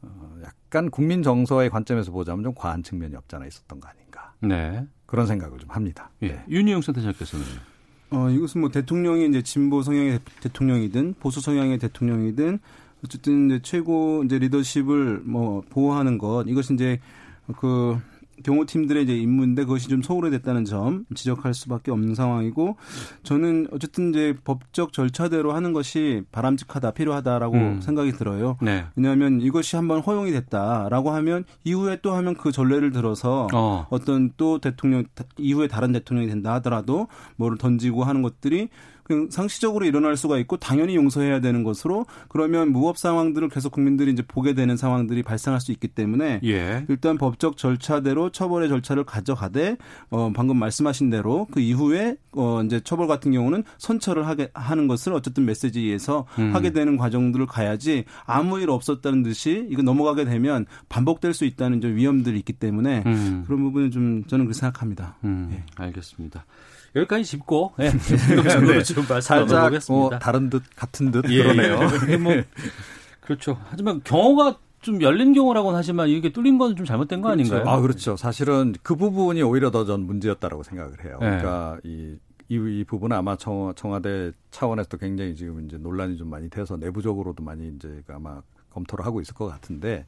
어, 약간 국민 정서의 관점에서 보자면 좀 과한 측면이 없잖아 있었던 거 아닌가. 네. 그런 생각을 좀 합니다. 예. 네. 윤희용 선대장께서는 어, 이것은 뭐 대통령이 이제 진보 성향의 대통령이든 보수 성향의 대통령이든 어쨌든 이제 최고 이제 리더십을 뭐 보호하는 것 이것이 이제 그 경호팀들의 이제 임무인데 그것이 좀 소홀히됐다는 점 지적할 수밖에 없는 상황이고 저는 어쨌든 이제 법적 절차대로 하는 것이 바람직하다 필요하다라고 음. 생각이 들어요. 네. 왜냐하면 이것이 한번 허용이 됐다라고 하면 이후에 또 하면 그 전례를 들어서 어. 어떤 또 대통령 이후에 다른 대통령이 된다 하더라도 뭐를 던지고 하는 것들이 그 상시적으로 일어날 수가 있고 당연히 용서해야 되는 것으로 그러면 무법 상황들을 계속 국민들이 이제 보게 되는 상황들이 발생할 수 있기 때문에 예. 일단 법적 절차대로 처벌의 절차를 가져가되 어 방금 말씀하신 대로 그 이후에 어 이제 처벌 같은 경우는 선처를 하게 하는 것을 어쨌든 메시지에서 음. 하게 되는 과정들을 가야지 아무 일 없었다는 듯이 이거 넘어가게 되면 반복될 수 있다는 좀 위험들이 있기 때문에 음. 그런 부분은 좀 저는 그렇게 생각합니다. 음. 네. 알겠습니다. 여기까지 짚고 예, 네. 좀 살짝 뭐 다른 듯 같은 듯 예, 그러네요. 예. 뭐 그렇죠. 하지만 경호가 좀 열린 경우라고는 하지만 이게 뚫린 건 좀 잘못된 거 그렇죠. 아닌가요? 아 그렇죠. 사실은 그 부분이 오히려 더 전 문제였다라고 생각을 해요. 네. 그러니까 이, 이, 이 부분은 아마 청, 청와대 차원에서도 굉장히 지금 이제 논란이 좀 많이 돼서 내부적으로도 많이 이제 아마 검토를 하고 있을 것 같은데,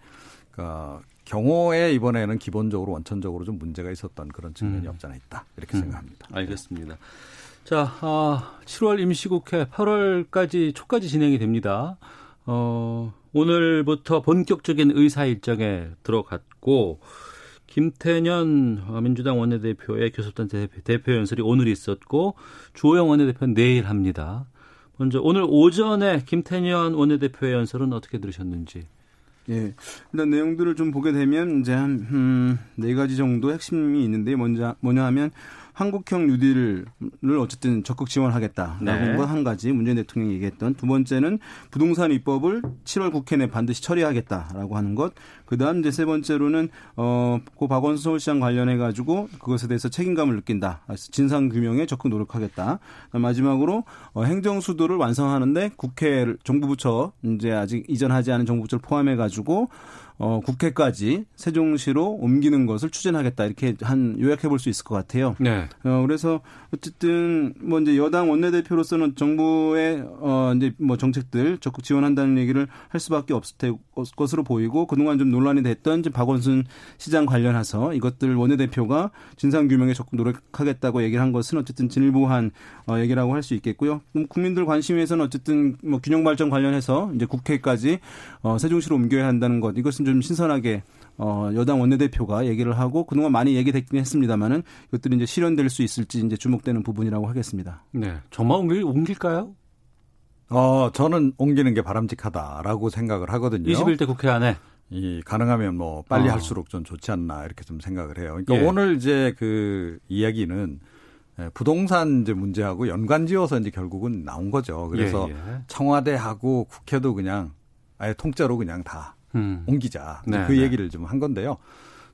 그러니까 경호에 이번에는 기본적으로 원천적으로 좀 문제가 있었던 그런 측면이 음. 없잖아 있다 이렇게 음. 생각합니다. 알겠습니다. 자, 아, 7월 임시국회 8월까지 초까지 진행이 됩니다. 어, 오늘부터 본격적인 의사 일정에 들어갔고 김태년 민주당 원내대표의 교섭단 대표, 대표 연설이 오늘 있었고 주호영 원내대표는 내일 합니다. 먼저 오늘 오전에 김태년 원내대표의 연설은 어떻게 들으셨는지? 예. 일단 내용들을 좀 보게 되면 이제 한, 음, 네 가지 정도 핵심이 있는데 먼저 뭐냐 하면 한국형 뉴딜을 어쨌든 적극 지원하겠다라고 네. 건한 가지 문재인 대통령이 얘기했던 두 번째는 부동산 입법을 7월 국회 내 반드시 처리하겠다라고 하는 것. 그다음 이제 세 번째로는 어고 박원순 서울시장 관련해 가지고 그것에 대해서 책임감을 느낀다. 진상 규명에 적극 노력하겠다. 마지막으로 어, 행정 수도를 완성하는데 국회 정부 부처 이제 아직 이전하지 않은 정부 부처를 포함해 가지고 어, 국회까지 세종시로 옮기는 것을 추진하겠다 이렇게 한 요약해 볼 수 있을 것 같아요. 네. 어, 그래서 어쨌든 뭐 이제 여당 원내대표로서는 정부의 어 이제 뭐 정책들 적극 지원한다는 얘기를 할 수밖에 없을 테, 것으로 보이고 그동안 좀 논란이 됐던 이제 박원순 시장 관련해서 이것들 원내대표가 진상 규명에 적극 노력하겠다고 얘기를 한 것은 어쨌든 진일보한 어 얘기라고 할 수 있겠고요. 국민들 관심에서는 어쨌든 뭐 균형 발전 관련해서 이제 국회까지 어 세종시로 옮겨야 한다는 것 이것은 좀 신선하게 어, 여당 원내대표가 얘기를 하고 그동안 많이 얘기됐긴 했습니다만은 이것들이 이제 실현될 수 있을지 이제 주목되는 부분이라고 하겠습니다. 네. 정말 옮길, 옮길까요? 어, 저는 옮기는 게 바람직하다라고 생각을 하거든요. 21대 국회 안에. 이 가능하면 뭐 빨리 어. 할수록 좀 좋지 않나 이렇게 좀 생각을 해요. 그러니까 예. 오늘 이제 그 이야기는 예, 부동산 이제 문제하고 연관지어서 이제 결국은 나온 거죠. 그래서 예, 예. 청와대하고 국회도 그냥 아예 통째로 그냥 다 음. 옮기자 네, 그 네. 얘기를 좀 한 건데요.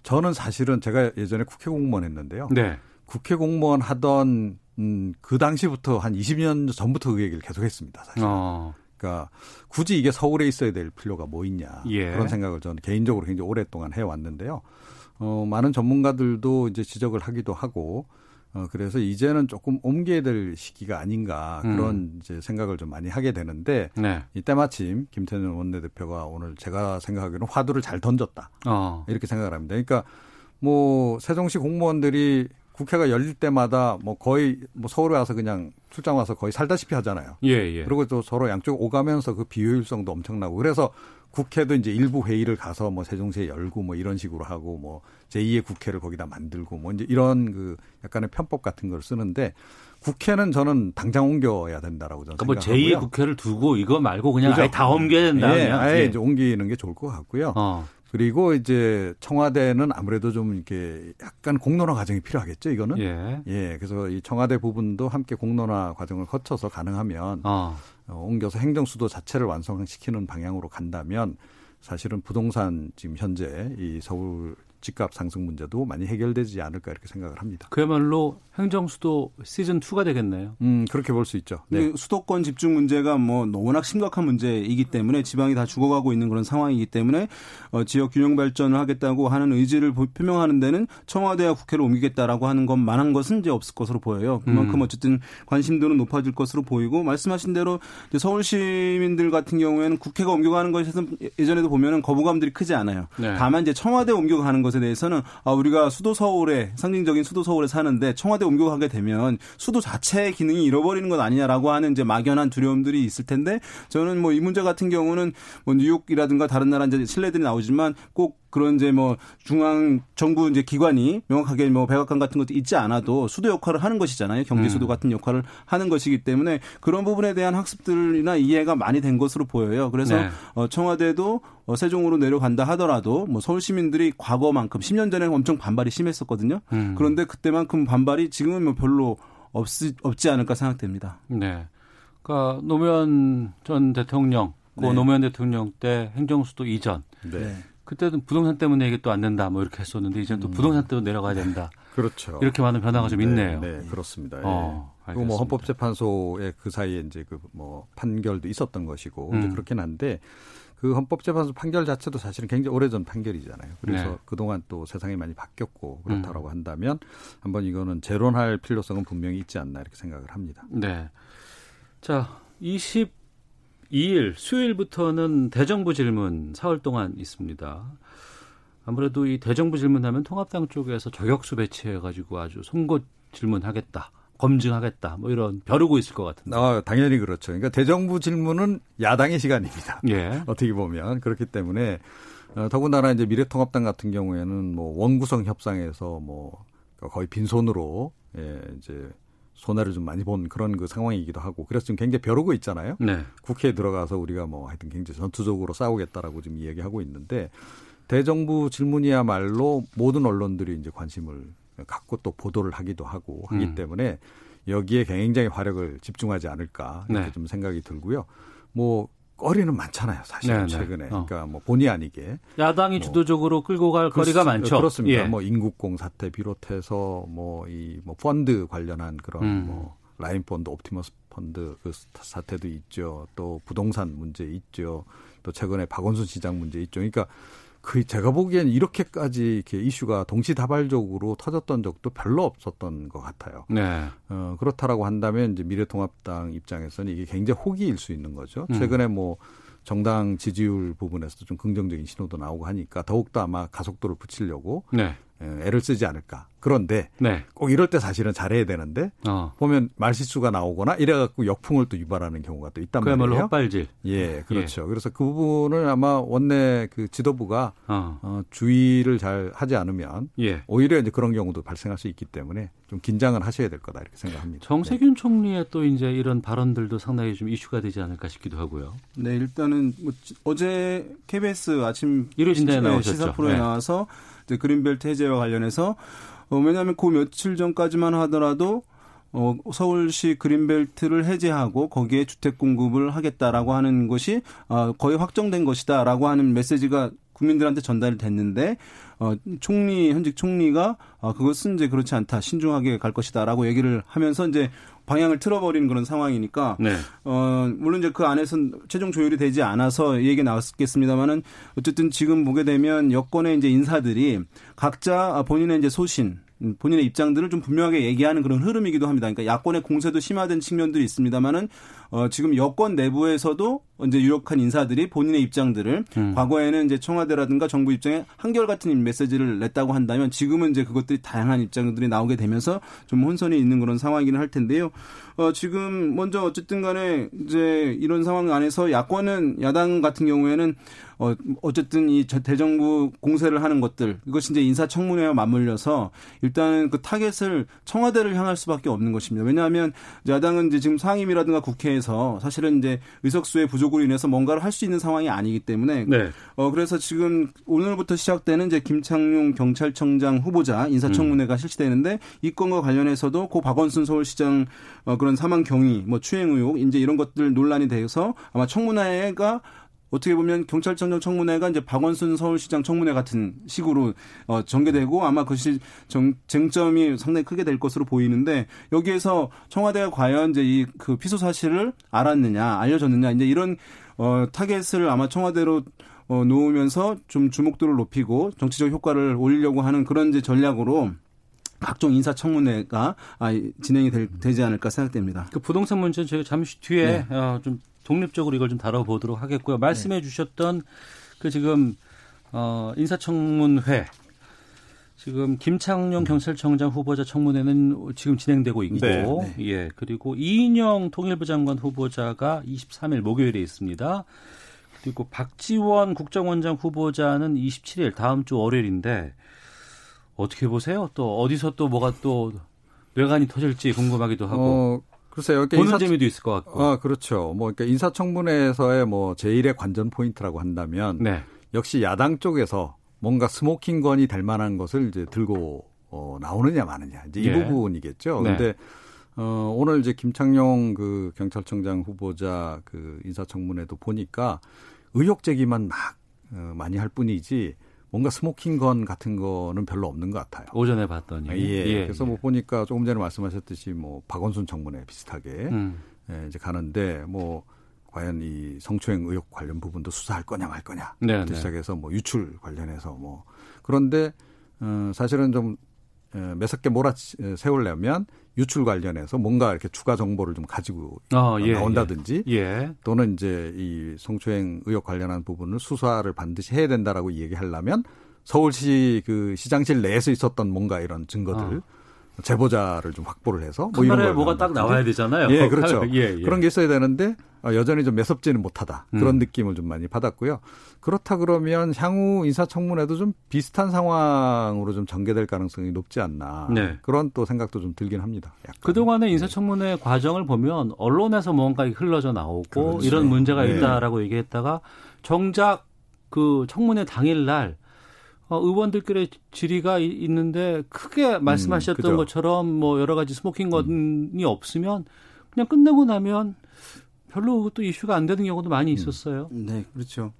저는 사실은 제가 예전에 국회 공무원 했는데요. 네. 국회 공무원 하던 음, 그 당시부터 한 20년 전부터 그 얘기를 계속했습니다. 사실. 어. 그러니까 굳이 이게 서울에 있어야 될 필요가 뭐 있냐 예. 그런 생각을 저는 개인적으로 굉장히 오랫동안 해왔는데요. 어, 많은 전문가들도 이제 지적을 하기도 하고 어, 그래서 이제는 조금 옮겨야 될 시기가 아닌가 그런 음. 이제 생각을 좀 많이 하게 되는데 네. 이때 마침 김태년 원내대표가 오늘 제가 생각하기로는 화두를 잘 던졌다 어. 이렇게 생각을 합니다. 그러니까 뭐 세종시 공무원들이 국회가 열릴 때마다 뭐 거의 뭐 서울에 와서 그냥 출장 와서 거의 살다시피 하잖아요. 예, 예. 그리고 또 서로 양쪽 오가면서 그 비효율성도 엄청나고 그래서 국회도 이제 일부 회의를 가서 뭐 세종시에 열고 뭐 이런 식으로 하고 뭐 제2의 국회를 거기다 만들고 뭐 이제 이런 그 약간의 편법 같은 걸 쓰는데 국회는 저는 당장 옮겨야 된다라고 저는 그러니까 뭐 생각하고요. 제2의 국회를 두고 이거 말고 그냥 그죠? 아예 다 옮겨야 된다. 예. 아예 예. 이제 옮기는 게 좋을 것 같고요. 어. 그리고 이제 청와대는 아무래도 좀 이렇게 약간 공론화 과정이 필요하겠죠, 이거는. 예. 예, 그래서 이 청와대 부분도 함께 공론화 과정을 거쳐서 가능하면 어. 어, 옮겨서 행정수도 자체를 완성시키는 방향으로 간다면 사실은 부동산 지금 현재 이 서울 집값 상승 문제도 많이 해결되지 않을까 이렇게 생각을 합니다. 그야말로 행정 수도 시즌 2가 되겠네요. 음, 그렇게 볼 수 있죠. 네. 그 수도권 집중 문제가 뭐 워낙 심각한 문제이기 때문에 지방이 다 죽어가고 있는 그런 상황이기 때문에 어, 지역 균형 발전을 하겠다고 하는 의지를 보- 표명하는 데는 청와대와 국회를 옮기겠다라고 하는 것만한 것은 이제 없을 것으로 보여요. 그만큼 음. 어쨌든 관심도는 높아질 것으로 보이고 말씀하신 대로 이제 서울 시민들 같은 경우에는 국회가 옮겨가는 것에서 예전에도 보면은 거부감들이 크지 않아요. 네. 다만 이제 청와대 옮겨가는 것에 대해서는 아 우리가 수도 서울에 상징적인 수도 서울에 사는데 청와대 옮겨가게 되면 수도 자체의 기능이 잃어버리는 것 아니냐라고 하는 이제 막연한 두려움들이 있을 텐데 저는 뭐 이 문제 같은 경우는 뭐 뉴욕이라든가 다른 나라 이제 신뢰들이 나오지만 꼭 그런 이제 뭐 중앙 정부 이제 기관이 명확하게 뭐 백악관 같은 것도 있지 않아도 수도 역할을 하는 것이잖아요. 경제 수도 음. 같은 역할을 하는 것이기 때문에 그런 부분에 대한 학습들이나 이해가 많이 된 것으로 보여요. 그래서 네. 어, 청와대도 어, 세종으로 내려간다 하더라도 뭐 서울 시민들이 과거만큼 10년 전에 엄청 반발이 심했었거든요. 음. 그런데 그때만큼 반발이 지금은 뭐 별로 없, 없지 않을까 생각됩니다. 네. 그러니까 노무현 전 대통령, 고 네. 노무현 대통령 때 행정수도 이전. 네. 그때는 부동산 때문에 이게 또 안 된다 뭐 이렇게 했었는데 이제는 또 음. 부동산 때문에 내려가야 된다. 그렇죠. 이렇게 많은 변화가 좀 네, 있네요. 네, 그렇습니다. 예. 어, 그리고 뭐 알겠습니다. 헌법재판소의 그 사이에 이제 그 뭐 판결도 있었던 것이고 이제 음. 그렇긴 한데 그 헌법재판소 판결 자체도 사실은 굉장히 오래전 판결이잖아요. 그래서 네. 그동안 또 세상이 많이 바뀌었고 그렇다라고 한다면 한번 이거는 재론할 필요성은 분명히 있지 않나 이렇게 생각을 합니다. 네. 자, 22일 수요일부터는 대정부 질문 사흘 동안 있습니다. 아무래도 이 대정부 질문하면 통합당 쪽에서 저격수 배치해가지고 아주 송곳 질문하겠다, 검증하겠다, 뭐 이런 벼르고 있을 것 같은데. 아, 당연히 그렇죠. 그러니까 대정부 질문은 야당의 시간입니다. 예. 어떻게 보면 그렇기 때문에 어, 더군다나 이제 미래통합당 같은 경우에는 뭐 원구성 협상에서 뭐 거의 빈손으로 예, 이제 손해를 좀 많이 본 그런 그 상황이기도 하고 그래서 지금 굉장히 벼르고 있잖아요. 네. 국회에 들어가서 우리가 뭐 하여튼 굉장히 전투적으로 싸우겠다라고 지금 이야기하고 있는데 대정부 질문이야말로 모든 언론들이 이제 관심을 갖고 또 보도를 하기도 하고 하기 음. 때문에 여기에 굉장히 화력을 집중하지 않을까 이렇게 네. 좀 생각이 들고요. 뭐 거리는 많잖아요, 사실 네, 네. 최근에. 어. 그러니까 뭐 본의 아니게 야당이 뭐 주도적으로 끌고 갈 거리가 그렇습- 많죠. 그렇습니다. 예. 뭐 인국공 사태 비롯해서 뭐이뭐 펀드 관련한 그런 음. 뭐 라임 펀드, 옵티머스 펀드 그 사태도 있죠. 또 부동산 문제 있죠. 또 최근에 박원순 시장 문제 있죠. 그러니까 그 제가 보기엔 이렇게까지 이렇게 이슈가 동시다발적으로 터졌던 적도 별로 없었던 것 같아요. 네. 어, 그렇다라고 한다면 이제 미래통합당 입장에서는 이게 굉장히 호기일 수 있는 거죠. 음. 최근에 뭐 정당 지지율 부분에서도 좀 긍정적인 신호도 나오고 하니까 더욱더 아마 가속도를 붙이려고 네. 예, 애를 쓰지 않을까. 그런데 네. 꼭 이럴 때 사실은 잘해야 되는데 어. 보면 말실수가 나오거나 이래갖고 역풍을 또 유발하는 경우가 또 있단 그야말로 말이에요. 헛발질. 예, 그렇죠. 그래서 그 부분을 아마 원내 그 지도부가 어. 주의를 잘 하지 않으면 예. 오히려 이제 그런 경우도 발생할 수 있기 때문에 좀 긴장을 하셔야 될 거다 이렇게 생각합니다. 정세균 총리의 또 이제 이런 발언들도 상당히 좀 이슈가 되지 않을까 싶기도 하고요. 네, 일단은 뭐 어제 KBS 아침 일요진단에 나오셨죠. 시사 프로에 네. 나와서 이제 그린벨트 해제와 관련해서 어, 왜냐하면 그 며칠 전까지만 하더라도 어, 서울시 그린벨트를 해제하고 거기에 주택 공급을 하겠다라고 하는 것이 어, 거의 확정된 것이다라고 하는 메시지가 국민들한테 전달이 됐는데 어, 총리 현직 총리가 어, 그것은 이제 그렇지 않다 신중하게 갈 것이다라고 얘기를 하면서 이제 방향을 틀어버린 그런 상황이니까 네. 어, 물론 이제 그 안에선 최종 조율이 되지 않아서 이 얘기 나왔겠습니다만은 어쨌든 지금 보게 되면 여권의 이제 인사들이 각자 본인의 이제 소신 음, 본인의 입장들을 좀 분명하게 얘기하는 그런 흐름이기도 합니다. 그러니까 야권의 공세도 심화된 측면들이 있습니다만은 어, 지금 여권 내부에서도 이제 유력한 인사들이 본인의 입장들을 음. 과거에는 이제 청와대라든가 정부 입장에 한결같은 메시지를 냈다고 한다면 지금은 이제 그것들이 다양한 입장들이 나오게 되면서 좀 혼선이 있는 그런 상황이긴 할 텐데요. 어, 지금 먼저 어쨌든 간에 이제 이런 상황 안에서 야권은 야당 같은 경우에는 어, 어쨌든 이 대정부 공세를 하는 것들 이것이 이제 인사청문회와 맞물려서 일단은 그 타겟을 청와대를 향할 수밖에 없는 것입니다. 왜냐하면 야당은 이제 지금 상임위라든가 국회에서 사실은 이제 의석수의 부족으로 인해서 뭔가를 할 수 있는 상황이 아니기 때문에 네. 어 그래서 지금 오늘부터 시작되는 이제 김창룡 경찰청장 후보자 인사청문회가 실시되는데 이 건과 관련해서도 고 박원순 서울시장 어 그런 사망 경위, 뭐 추행 의혹, 이제 이런 것들 논란이 돼서 아마 청문회가 어떻게 보면 경찰청장 청문회가 이제 박원순 서울시장 청문회 같은 식으로 어, 전개되고 아마 그것이 정, 쟁점이 상당히 크게 될 것으로 보이는데 여기에서 청와대가 과연 이제 이 그 피소 사실을 알았느냐 알려줬느냐 이제 이런 어, 타겟을 아마 청와대로 어, 놓으면서 좀 주목도를 높이고 정치적 효과를 올리려고 하는 그런 이제 전략으로 각종 인사청문회가 아, 진행이 될, 되지 않을까 생각됩니다. 그 부동산 문제는 저희가 잠시 뒤에 네. 어, 좀 독립적으로 이걸 좀 다뤄보도록 하겠고요. 말씀해 네. 주셨던 그 지금 어, 인사청문회 지금 김창룡 경찰청장 후보자 청문회는 지금 진행되고 있고, 네, 네. 예 그리고 이인영 통일부 장관 후보자가 23일 목요일에 있습니다. 그리고 박지원 국정원장 후보자는 27일 다음 주 월요일인데 어떻게 보세요? 또 어디서 또 뭐가 또 뇌관이 터질지 궁금하기도 하고. 어, 글쎄요. 그러니까 보는 인사- 재미도 있을 것 같고. 아, 그렇죠. 뭐, 그러니까 인사청문회에서의 뭐, 제일의 관전 포인트라고 한다면, 네. 역시 야당 쪽에서 뭔가 smoking gun이 될 만한 것을 이제 들고 어, 나오느냐 마느냐 이제 이 예. 부분이겠죠. 네. 근데 어, 오늘 이제 김창룡 그 경찰청장 후보자 그 인사청문회도 보니까 의혹 제기만 막 어, 많이 할 뿐이지 뭔가 스모킹건 같은 거는 별로 없는 것 같아요. 오전에 봤더니. 예. 예, 그래서 뭐 보니까 조금 전에 말씀하셨듯이 뭐 박원순 청문회 비슷하게 음. 예, 이제 가는데 뭐 과연 이 성추행 의혹 관련 부분도 수사할 거냐 말 거냐 네, 네. 시작해서 뭐 유출 관련해서 뭐 그런데 어, 사실은 좀 에, 매섭게 몰아 세우려면 유출 관련해서 뭔가 이렇게 추가 정보를 좀 가지고 어, 예, 나온다든지 예. 또는 이제 이 성추행 의혹 관련한 부분을 수사를 반드시 해야 된다라고 얘기하려면 서울시 그 시장실 내에서 있었던 뭔가 이런 증거들 제보자를 좀 확보를 해서 뭐 이런 뭐가 딱. 나와야 되잖아요. 예, 그렇죠. 예, 예. 그런 게 있어야 되는데 어, 여전히 좀 매섭지는 못하다 그런 음. 느낌을 좀 많이 받았고요. 그렇다 그러면 향후 인사청문회도 좀 비슷한 상황으로 좀 전개될 가능성이 높지 않나 네. 그런 또 생각도 좀 들긴 합니다. 약간. 그동안의 인사청문회 과정을 보면 언론에서 뭔가 흘러져 나오고 그렇죠. 이런 문제가 네. 있다라고 얘기했다가 정작 그 청문회 당일날 어, 의원들끼리 질의가 이- 있는데 크게 말씀하셨던 그죠. 것처럼 뭐 여러 가지 스모킹건이 없으면 그냥 끝내고 나면 별로 또 이슈가 안 되는 경우도 많이 있었어요. 네, 그렇죠.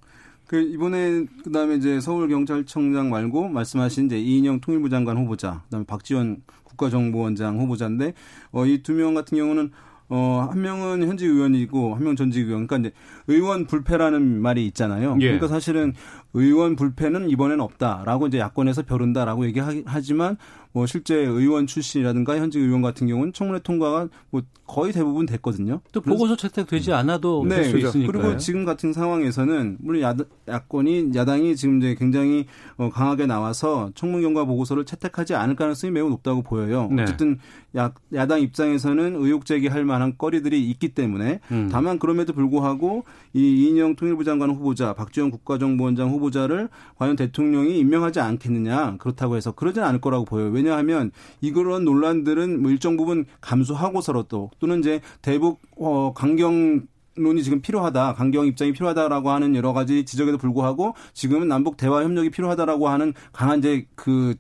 그 이번에 그다음에 이제 서울 경찰청장 말고 말씀하신 이제 이인영 통일부 장관 후보자, 그다음에 박지원 국가정보원장 후보자인데 어, 이 두 명 같은 경우는 어, 한 명은 현직 의원이고 한 명 전직 의원. 그러니까 이제 의원 불패라는 말이 있잖아요. 예. 그러니까 사실은 의원 불패는 이번에는 없다라고 이제 야권에서 벼른다라고 얘기하지만 뭐 실제 의원 출신이라든가 현직 의원 같은 경우는 청문회 통과가 뭐 거의 대부분 됐거든요. 또 보고서 채택되지 않아도 네, 될수 있으니까. 그리고 지금 같은 상황에서는 물론 야, 야권이 야당이 지금 이제 굉장히 어, 강하게 나와서 청문 경과 보고서를 채택하지 않을 가능성이 매우 높다고 보여요. 네. 어쨌든 야, 야당 입장에서는 의혹 제기할 만한 거리들이 있기 때문에 음. 다만 그럼에도 불구하고 이 이인영 통일부 장관 후보자, 박지원 국가정보원장 후보 자를 과연 대통령이 임명하지 않겠느냐 그렇다고 해서 그러지는 않을 거라고 보여요. 왜냐하면 이런 논란들은 뭐 일정 부분 감수하고서라도 또는 이제 대북 어, 강경 논이 지금 필요하다, 강경 입장이 필요하다라고 하는 여러 가지 지적에도 불구하고 지금은 남북 대화 협력이 필요하다라고 하는 강한 이제 그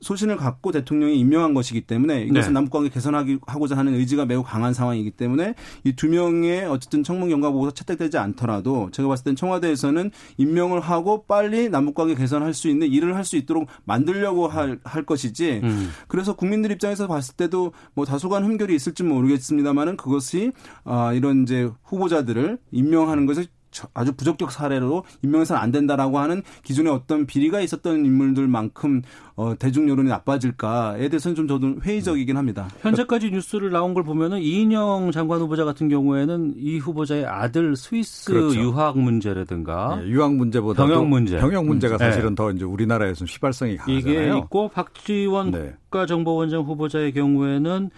소신을 갖고 대통령이 임명한 것이기 때문에 이것은 네. 남북 관계 개선하고자 하는 의지가 매우 강한 상황이기 때문에 이 두 명의 어쨌든 청문 경과 보고서 채택되지 않더라도 제가 봤을 땐 청와대에서는 임명을 하고 빨리 남북 관계 개선할 수 있는 일을 할 수 있도록 만들려고 할, 할 것이지 음. 그래서 국민들 입장에서 봤을 때도 뭐 다소간 흠결이 있을지 모르겠습니다만은 그것이 아 이런 이제 후보자들을 임명하는 것을 저- 아주 부적격 사례로 임명해서는 안 된다라고 하는 기존에 어떤 비리가 있었던 인물들만큼 어, 대중 여론이 나빠질까에 대해서는 좀 저도 회의적이긴 합니다. 현재까지 뉴스를 나온 걸 보면은 이인영 장관 후보자 같은 경우에는 이 후보자의 아들 스위스 그렇죠. 유학 문제라든가 예, 유학 문제보다 병역 문제, 병역 문제가 음. 사실은 네. 더 이제 우리나라에서는 휘발성이 강하잖아요. 이게 있고 박지원 네. 국가정보원장 후보자의 경우에는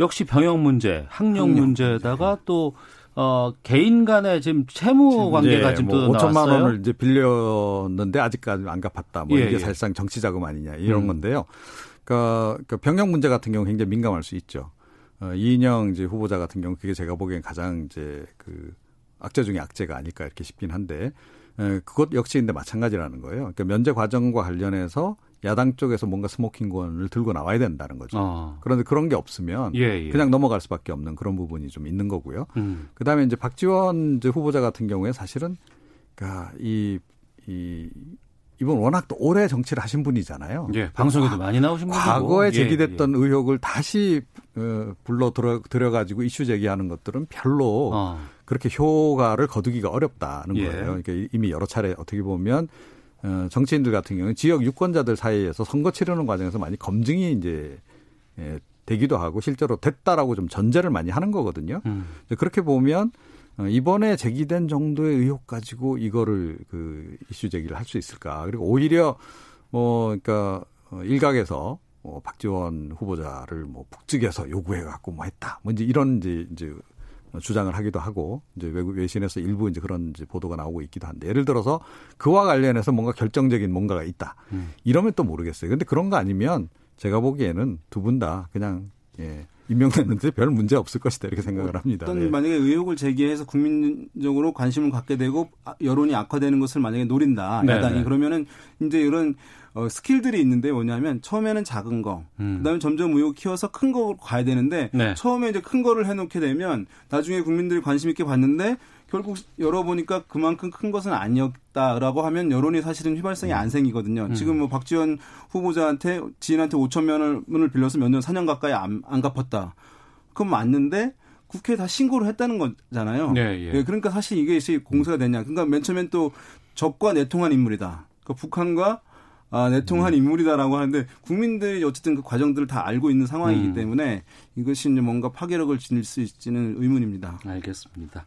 역시 병역 문제, 학력 학력 문제에다가 또 어, 개인 간의 지금 채무 관계가 예, 지금 뭐또 5천만 나왔어요. 원을 이제 빌렸는데 아직까지 안 갚았다. 뭐 예, 이게 예. 사실상 정치 자금 아니냐 이런 음. 건데요. 그러니까, 그 병역 문제 같은 경우 굉장히 민감할 수 있죠. 어, 이인영 이제 후보자 같은 경우 그게 제가 보기엔 가장 이제 그 악재 중에 악재가 아닐까 이렇게 싶긴 한데 에, 그것 역시 근데 마찬가지라는 거예요. 그러니까 면제 과정과 관련해서 야당 쪽에서 뭔가 스모킹건을 들고 나와야 된다는 거죠. 어. 그런데 그런 게 없으면 예, 예. 그냥 넘어갈 수밖에 없는 그런 부분이 좀 있는 거고요. 음. 그다음에 이제 박지원 이제 후보자 같은 경우에 사실은 그러니까 이, 이 이분 워낙 또 오래 정치를 하신 분이잖아요. 예, 방송에도 많이 나오신 분이고. 과거에 예, 제기됐던 의혹을 다시 어, 불러 들어 들여가지고 이슈 제기하는 것들은 별로 어. 그렇게 효과를 거두기가 어렵다는 예. 거예요. 그러니까 이미 여러 차례 어떻게 보면 어, 정치인들 같은 경우는 지역 유권자들 사이에서 선거 치르는 과정에서 많이 검증이 이제 예, 되기도 하고 실제로 됐다라고 좀 전제를 많이 하는 거거든요. 음. 그렇게 보면 어, 이번에 제기된 정도의 의혹 가지고 이거를 그 이슈 제기를 할 수 있을까? 그리고 오히려 뭐 그러니까 어, 일각에서 뭐 박지원 후보자를 뭐 북측에서 요구해 갖고 뭐 했다. 뭐 이제 이런 이제 이제 주장을 하기도 하고 이제 외국 외신에서 일부 이제 그런 이제 보도가 나오고 있기도 한데 예를 들어서 그와 관련해서 뭔가 결정적인 뭔가가 있다. 음. 이러면 또 모르겠어요. 근데 그런 거 아니면 제가 보기에는 두 분 다 그냥 예. 임명됐는데 별 문제 없을 것이다 이렇게 생각을 합니다. 어떤 네. 만약에 의혹을 제기해서 국민적으로 관심을 갖게 되고 아, 여론이 악화되는 것을 만약에 노린다 네, 야당이 네. 그러면은 이제 이런 어, 스킬들이 있는데 뭐냐면 처음에는 작은 거, 음. 그다음에 점점 의혹 키워서 큰 거로 가야 되는데 네. 처음에 이제 큰 거를 해놓게 되면 나중에 국민들이 관심 있게 봤는데 결국 열어보니까 그만큼 큰 것은 아니었다라고 하면 여론이 사실은 휘발성이 안 생기거든요. 음. 지금 뭐 박지원 후보자한테 지인한테 5천 원을 빌려서 몇 년, 4년 가까이 안, 안 갚았다. 그건 맞는데 국회에 다 신고를 했다는 거잖아요. 네, 예. 그러니까 사실 이게 시 공세가 됐냐. 그러니까 맨 처음엔 또 적과 내통한 인물이다. 그러니까 북한과 아, 내통한 음. 인물이다라고 하는데 국민들이 어쨌든 그 과정들을 다 알고 있는 상황이기 음. 때문에 이것이 이제 뭔가 파괴력을 지닐 수 있지는 의문입니다. 알겠습니다.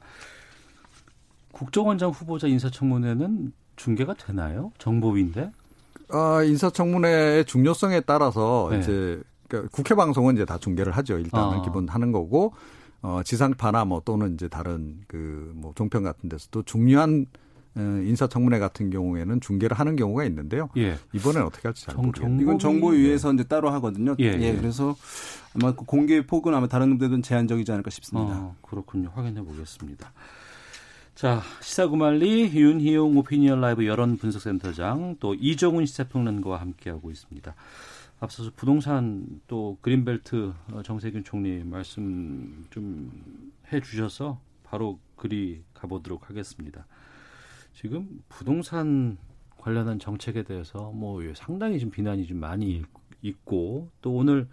국정원장 후보자 인사청문회는 중계가 되나요? 정보위인데? 아, 인사청문회의 중요성에 따라서 네. 이제 그러니까 국회 방송은 이제 다 중계를 하죠. 일단은 아. 기본 하는 거고 어, 지상파나 뭐 또는 이제 다른 그 뭐 종편 같은 데서도 중요한 어, 인사청문회 같은 경우에는 중계를 하는 경우가 있는데요. 예. 이번에는 어떻게 할지 잘 모르겠네요. 이건 정보위에서 이제 따로 하거든요. 예, 예, 예. 그래서 아마 그 공개 폭은 아마 다른 데든 제한적이지 않을까 싶습니다. 어, 그렇군요. 확인해 보겠습니다. 자, 시사구말리 윤희용 오피니언 라이브 여론 분석센터장 또 이정훈 시사평론가와 함께하고 있습니다. 앞서서 부동산 또 그린벨트 어, 정세균 총리 말씀 좀 해주셔서 바로 그리 가보도록 하겠습니다. 지금 부동산 관련한 정책에 대해서 뭐 상당히 좀 비난이 좀 많이 있- 있고 또 오늘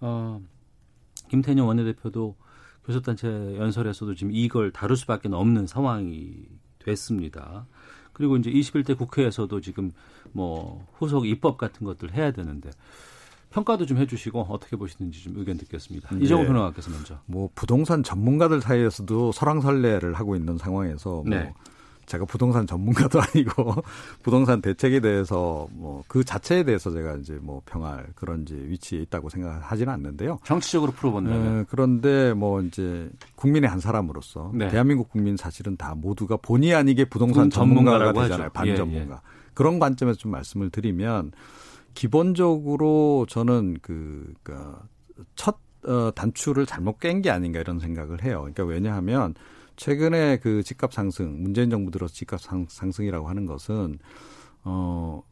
어, 김태년 원내대표도 교섭단체 연설에서도 지금 이걸 다룰 수밖에 없는 상황이 됐습니다. 그리고 이제 21대 국회에서도 지금 뭐 후속 입법 같은 것들 해야 되는데 평가도 좀 해주시고 어떻게 보시는지 좀 의견 듣겠습니다. 네. 이정우 변호사께서 먼저. 뭐 부동산 전문가들 사이에서도 설왕설래를 하고 있는 상황에서 뭐 네. 제가 부동산 전문가도 아니고 부동산 대책에 대해서 뭐 그 자체에 대해서 제가 이제 뭐 평할 그런 이제 위치에 있다고 생각하지는 않는데요. 정치적으로 풀어본다면. 에, 그런데 뭐 이제 국민의 한 사람으로서 네. 대한민국 국민 사실은 다 모두가 본의 아니게 부동산 본 전문가가 되잖아요. 하죠. 반전문가. 예, 그런 관점에서 좀 말씀을 드리면 기본적으로 저는 그, 그니까 첫 어, 단추를 잘못 깬 게 아닌가 이런 생각을 해요. 그러니까 왜냐하면 최근에 그 집값 상승, 문재인 정부 들어서 집값 상, 상승이라고 하는 것은 어,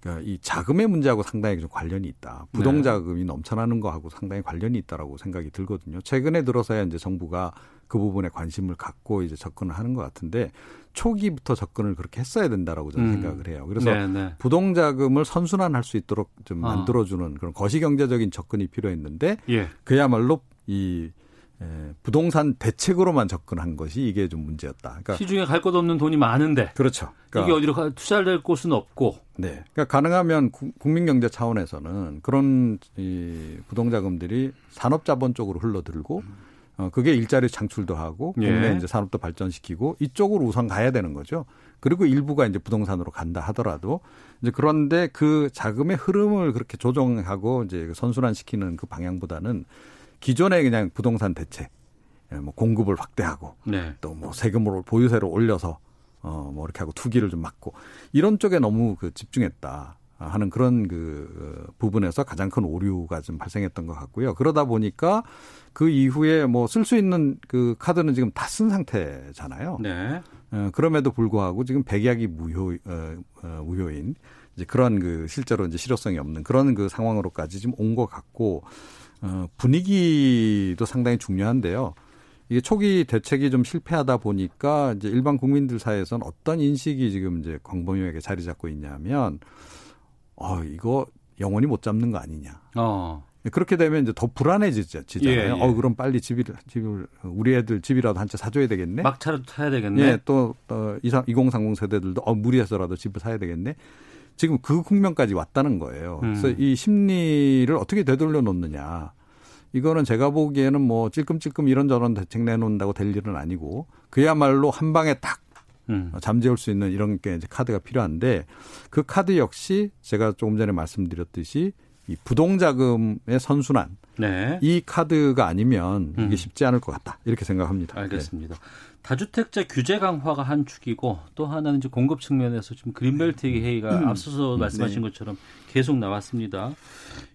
그러니까 이 자금의 문제하고 상당히 좀 관련이 있다. 부동 자금이 넘쳐나는 거하고 상당히 관련이 있다라고 생각이 들거든요. 최근에 들어서야 이제 정부가 그 부분에 관심을 갖고 이제 접근을 하는 것 같은데 초기부터 접근을 그렇게 했어야 된다라고 저는 음. 생각을 해요. 그래서 네, 네. 부동 자금을 선순환할 수 있도록 좀 아. 만들어주는 그런 거시 경제적인 접근이 필요했는데 예. 그야말로 이 에, 부동산 대책으로만 접근한 것이 이게 좀 문제였다. 그러니까 시중에 갈 곳 없는 돈이 많은데. 그렇죠. 이게 어디로 가, 투자될 곳은 없고. 네. 그러니까 가능하면 구- 국민 경제 차원에서는 그런 이 부동자금들이 산업 자본 쪽으로 흘러들고 어, 그게 일자리 창출도 하고 예. 국내 이제 산업도 발전시키고 이쪽으로 우선 가야 되는 거죠. 그리고 일부가 이제 부동산으로 간다 하더라도 이제 그런데 그 자금의 흐름을 그렇게 조정하고 이제 선순환시키는 그 방향보다는 기존의 그냥 부동산 대책, 예, 뭐 공급을 확대하고 네. 또뭐 세금으로 보유세를 올려서 어 뭐 이렇게 하고 투기를 좀 막고 이런 쪽에 너무 그 집중했다 하는 그런 그 어, 부분에서 가장 큰 오류가 좀 발생했던 것 같고요. 그러다 보니까 그 이후에 뭐 쓸 수 있는 그 카드는 지금 다 쓴 상태잖아요. 네. 어, 그럼에도 불구하고 지금 백약이 무효 어, 어, 무효인 이제 그런 그 실제로 이제 실효성이 없는 그런 그 상황으로까지 지금 온 것 같고 어, 분위기도 상당히 중요한데요. 이게 초기 대책이 좀 실패하다 보니까 이제 일반 국민들 사이에서는 어떤 인식이 지금 이제 광범위하게 자리 잡고 있냐면 어 이거 영원히 못 잡는 거 아니냐. 어. 그렇게 되면 이제 더 불안해지잖아요. 예, 예. 어 그럼 빨리 집을 집을 우리 애들 집이라도 한 채 사줘야 되겠네. 막차라도 타야 되겠네. 예, 또 어, 2030 세대들도 어 무리해서라도 집을 사야 되겠네. 지금 그 국면까지 왔다는 거예요. 음. 그래서 이 심리를 어떻게 되돌려 놓느냐. 이거는 제가 보기에는 뭐 찔끔찔끔 이런저런 대책 내놓는다고 될 일은 아니고 그야말로 한 방에 딱 음. 잠재울 수 있는 이런 게 이제 카드가 필요한데 그 카드 역시 제가 조금 전에 말씀드렸듯이 이 부동자금의 선순환 네. 이 카드가 아니면 이게 음. 쉽지 않을 것 같다 이렇게 생각합니다. 알겠습니다. 다주택자 규제 강화가 한 축이고 또 하나는 이제 공급 측면에서 지금 그린벨트 회의가 음. 앞서서 말씀하신 네. 것처럼 계속 나왔습니다.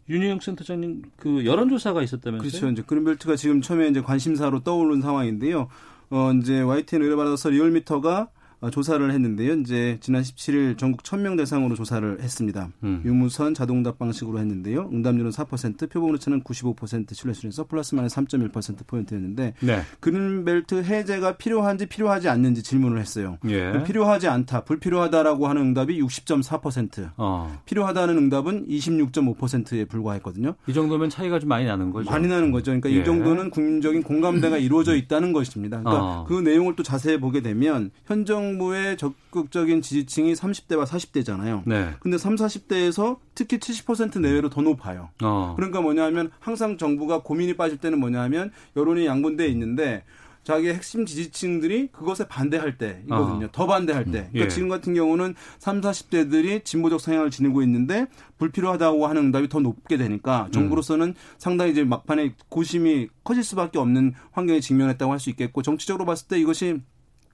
윤희영 센터장님 그 여론조사가 있었다면서요? 그렇죠. 이제 그린벨트가 지금 처음에 이제 관심사로 떠오른 상황인데요. 어, 이제 YTN 의뢰받아서 리얼미터가 어, 조사를 했는데요. 이제 지난 17일 전국 1000명 대상으로 조사를 했습니다. 음. 유무선 자동답 방식으로 했는데요. 응답률은 4%, 표본 오차는 95% 신뢰수준에서 플러스 마이너스 3.1% 포인트였는데 네. 그린벨트 해제가 필요한지 필요하지 않는지 질문을 했어요. 예. 필요하지 않다, 불필요하다라고 하는 응답이 60.4%, 어. 필요하다는 응답은 26.5%에 불과했거든요. 이 정도면 차이가 좀 많이 나는 거죠. 많이 나는 거죠. 그러니까 예. 이 정도는 국민적인 공감대가 이루어져 있다는 것입니다. 그러니까 어. 그 내용을 또 자세히 보게 되면 현정 부의 적극적인 지지층이 30대와 40대잖아요. 네. 근데 3, 40대에서 특히 70% 내외로 더 높아요. 어. 그러니까 뭐냐면 항상 정부가 고민이 빠질 때는 뭐냐면 여론이 양분돼 있는데 자기의 핵심 지지층들이 그것에 반대할 때이거든요. 어. 더 반대할 때. 그러니까 예. 지금 같은 경우는 3, 40대들이 진보적 성향을 지니고 있는데 불필요하다고 하는 응답이 더 높게 되니까 음. 정부로서는 상당히 이제 막판에 고심이 커질 수밖에 없는 환경에 직면했다고 할 수 있겠고 정치적으로 봤을 때 이것이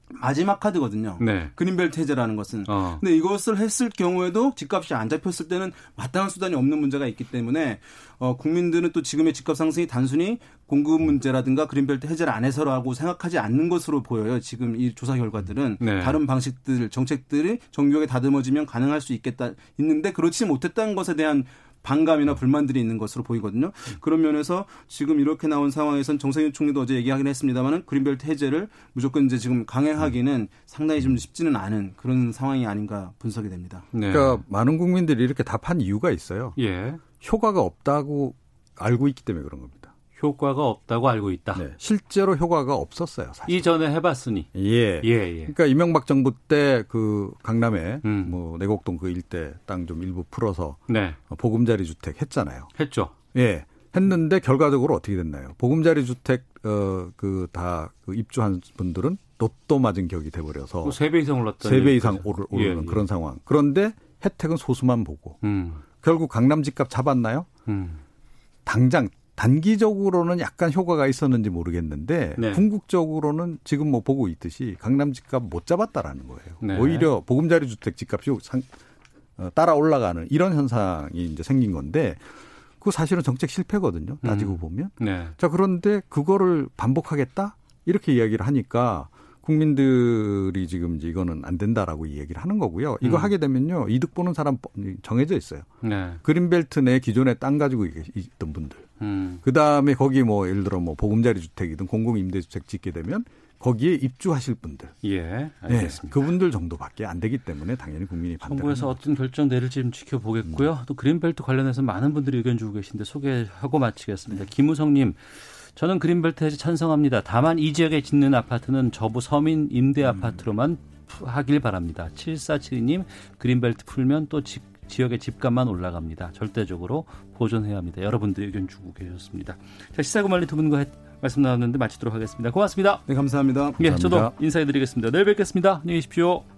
마지막 카드거든요. 네. 그린벨트 해제라는 것은. 어. 근데 이것을 했을 경우에도 집값이 안 잡혔을 때는 마땅한 수단이 없는 문제가 있기 때문에 어, 국민들은 또 지금의 집값 상승이 단순히 공급 문제라든가 그린벨트 해제를 안 해서라고 생각하지 않는 것으로 보여요. 지금 이 조사 결과들은 네. 다른 방식들 정책들이 정교하게 다듬어지면 가능할 수 있겠다 있는데 그렇지 못했다는 것에 대한 반감이나 불만들이 있는 것으로 보이거든요. 그런 면에서 지금 이렇게 나온 상황에선 정세균 총리도 어제 얘기하긴 했습니다만은 그린벨트 해제를 무조건 이제 지금 강행하기는 상당히 좀 쉽지는 않은 그런 상황이 아닌가 분석이 됩니다. 네. 그러니까 많은 국민들이 이렇게 답한 이유가 있어요. 예. 효과가 없다고 알고 있기 때문에 그런 겁니다. 효과가 없다고 알고 있다. 네, 실제로 효과가 없었어요. 사실. 이전에 해봤으니. 예. 예, 예. 그러니까 이명박 정부 때 그 강남에 음. 뭐 내곡동 그 일대 땅 좀 일부 풀어서 네. 보금자리 주택 했잖아요. 했죠. 예. 했는데 결과적으로 어떻게 됐나요? 보금자리 주택 어그 다그 그 입주한 분들은 로또 맞은 격이 돼버려서 세배 이상 올랐다. 세배 이상 오르, 오르는 예, 예. 그런 상황. 그런데 혜택은 소수만 보고 음. 결국 강남 집값 잡았나요? 음. 당장 단기적으로는 약간 효과가 있었는지 모르겠는데 네. 궁극적으로는 지금 뭐 보고 있듯이 강남 집값 못 잡았다라는 거예요. 네. 오히려 보금자리 주택 집값이 상, 어, 따라 올라가는 이런 현상이 이제 생긴 건데 그 사실은 정책 실패거든요. 따지고 음. 보면. 네. 자 그런데 그거를 반복하겠다 이렇게 이야기를 하니까 국민들이 지금 이제 이거는 안 된다라고 이야기를 하는 거고요. 이거 음. 하게 되면요 이득 보는 사람 정해져 있어요. 네. 그린벨트 내 기존에 땅 가지고 있던 분들. 음. 그 다음에 거기 뭐 예를 들어 뭐 보금자리 주택이든 공공임대주택 짓게 되면 거기에 입주하실 분들. 예, 네, 알겠습니다. 네, 그분들 정도밖에 안 되기 때문에 당연히 국민이 반대. 정부에서 어떤 결정 내릴지 좀 지켜보겠고요. 음. 또 그린벨트 관련해서 많은 분들이 의견 주고 계신데 소개하고 마치겠습니다. 김우성님. 저는 그린벨트에 찬성합니다. 다만 이 지역에 짓는 아파트는 저부 서민 임대 음. 아파트로만 하길 바랍니다. 7472님 그린벨트 풀면 또 지, 지역의 집값만 올라갑니다. 절대적으로 보존해야 합니다. 여러분들 의견 주고 계셨습니다. 자, 시사고말리 두 분과 말씀 나눴는데 마치도록 하겠습니다. 고맙습니다. 네, 감사합니다. 예, 감사합니다. 저도 인사해드리겠습니다. 내일 뵙겠습니다. 안녕히 계십시오.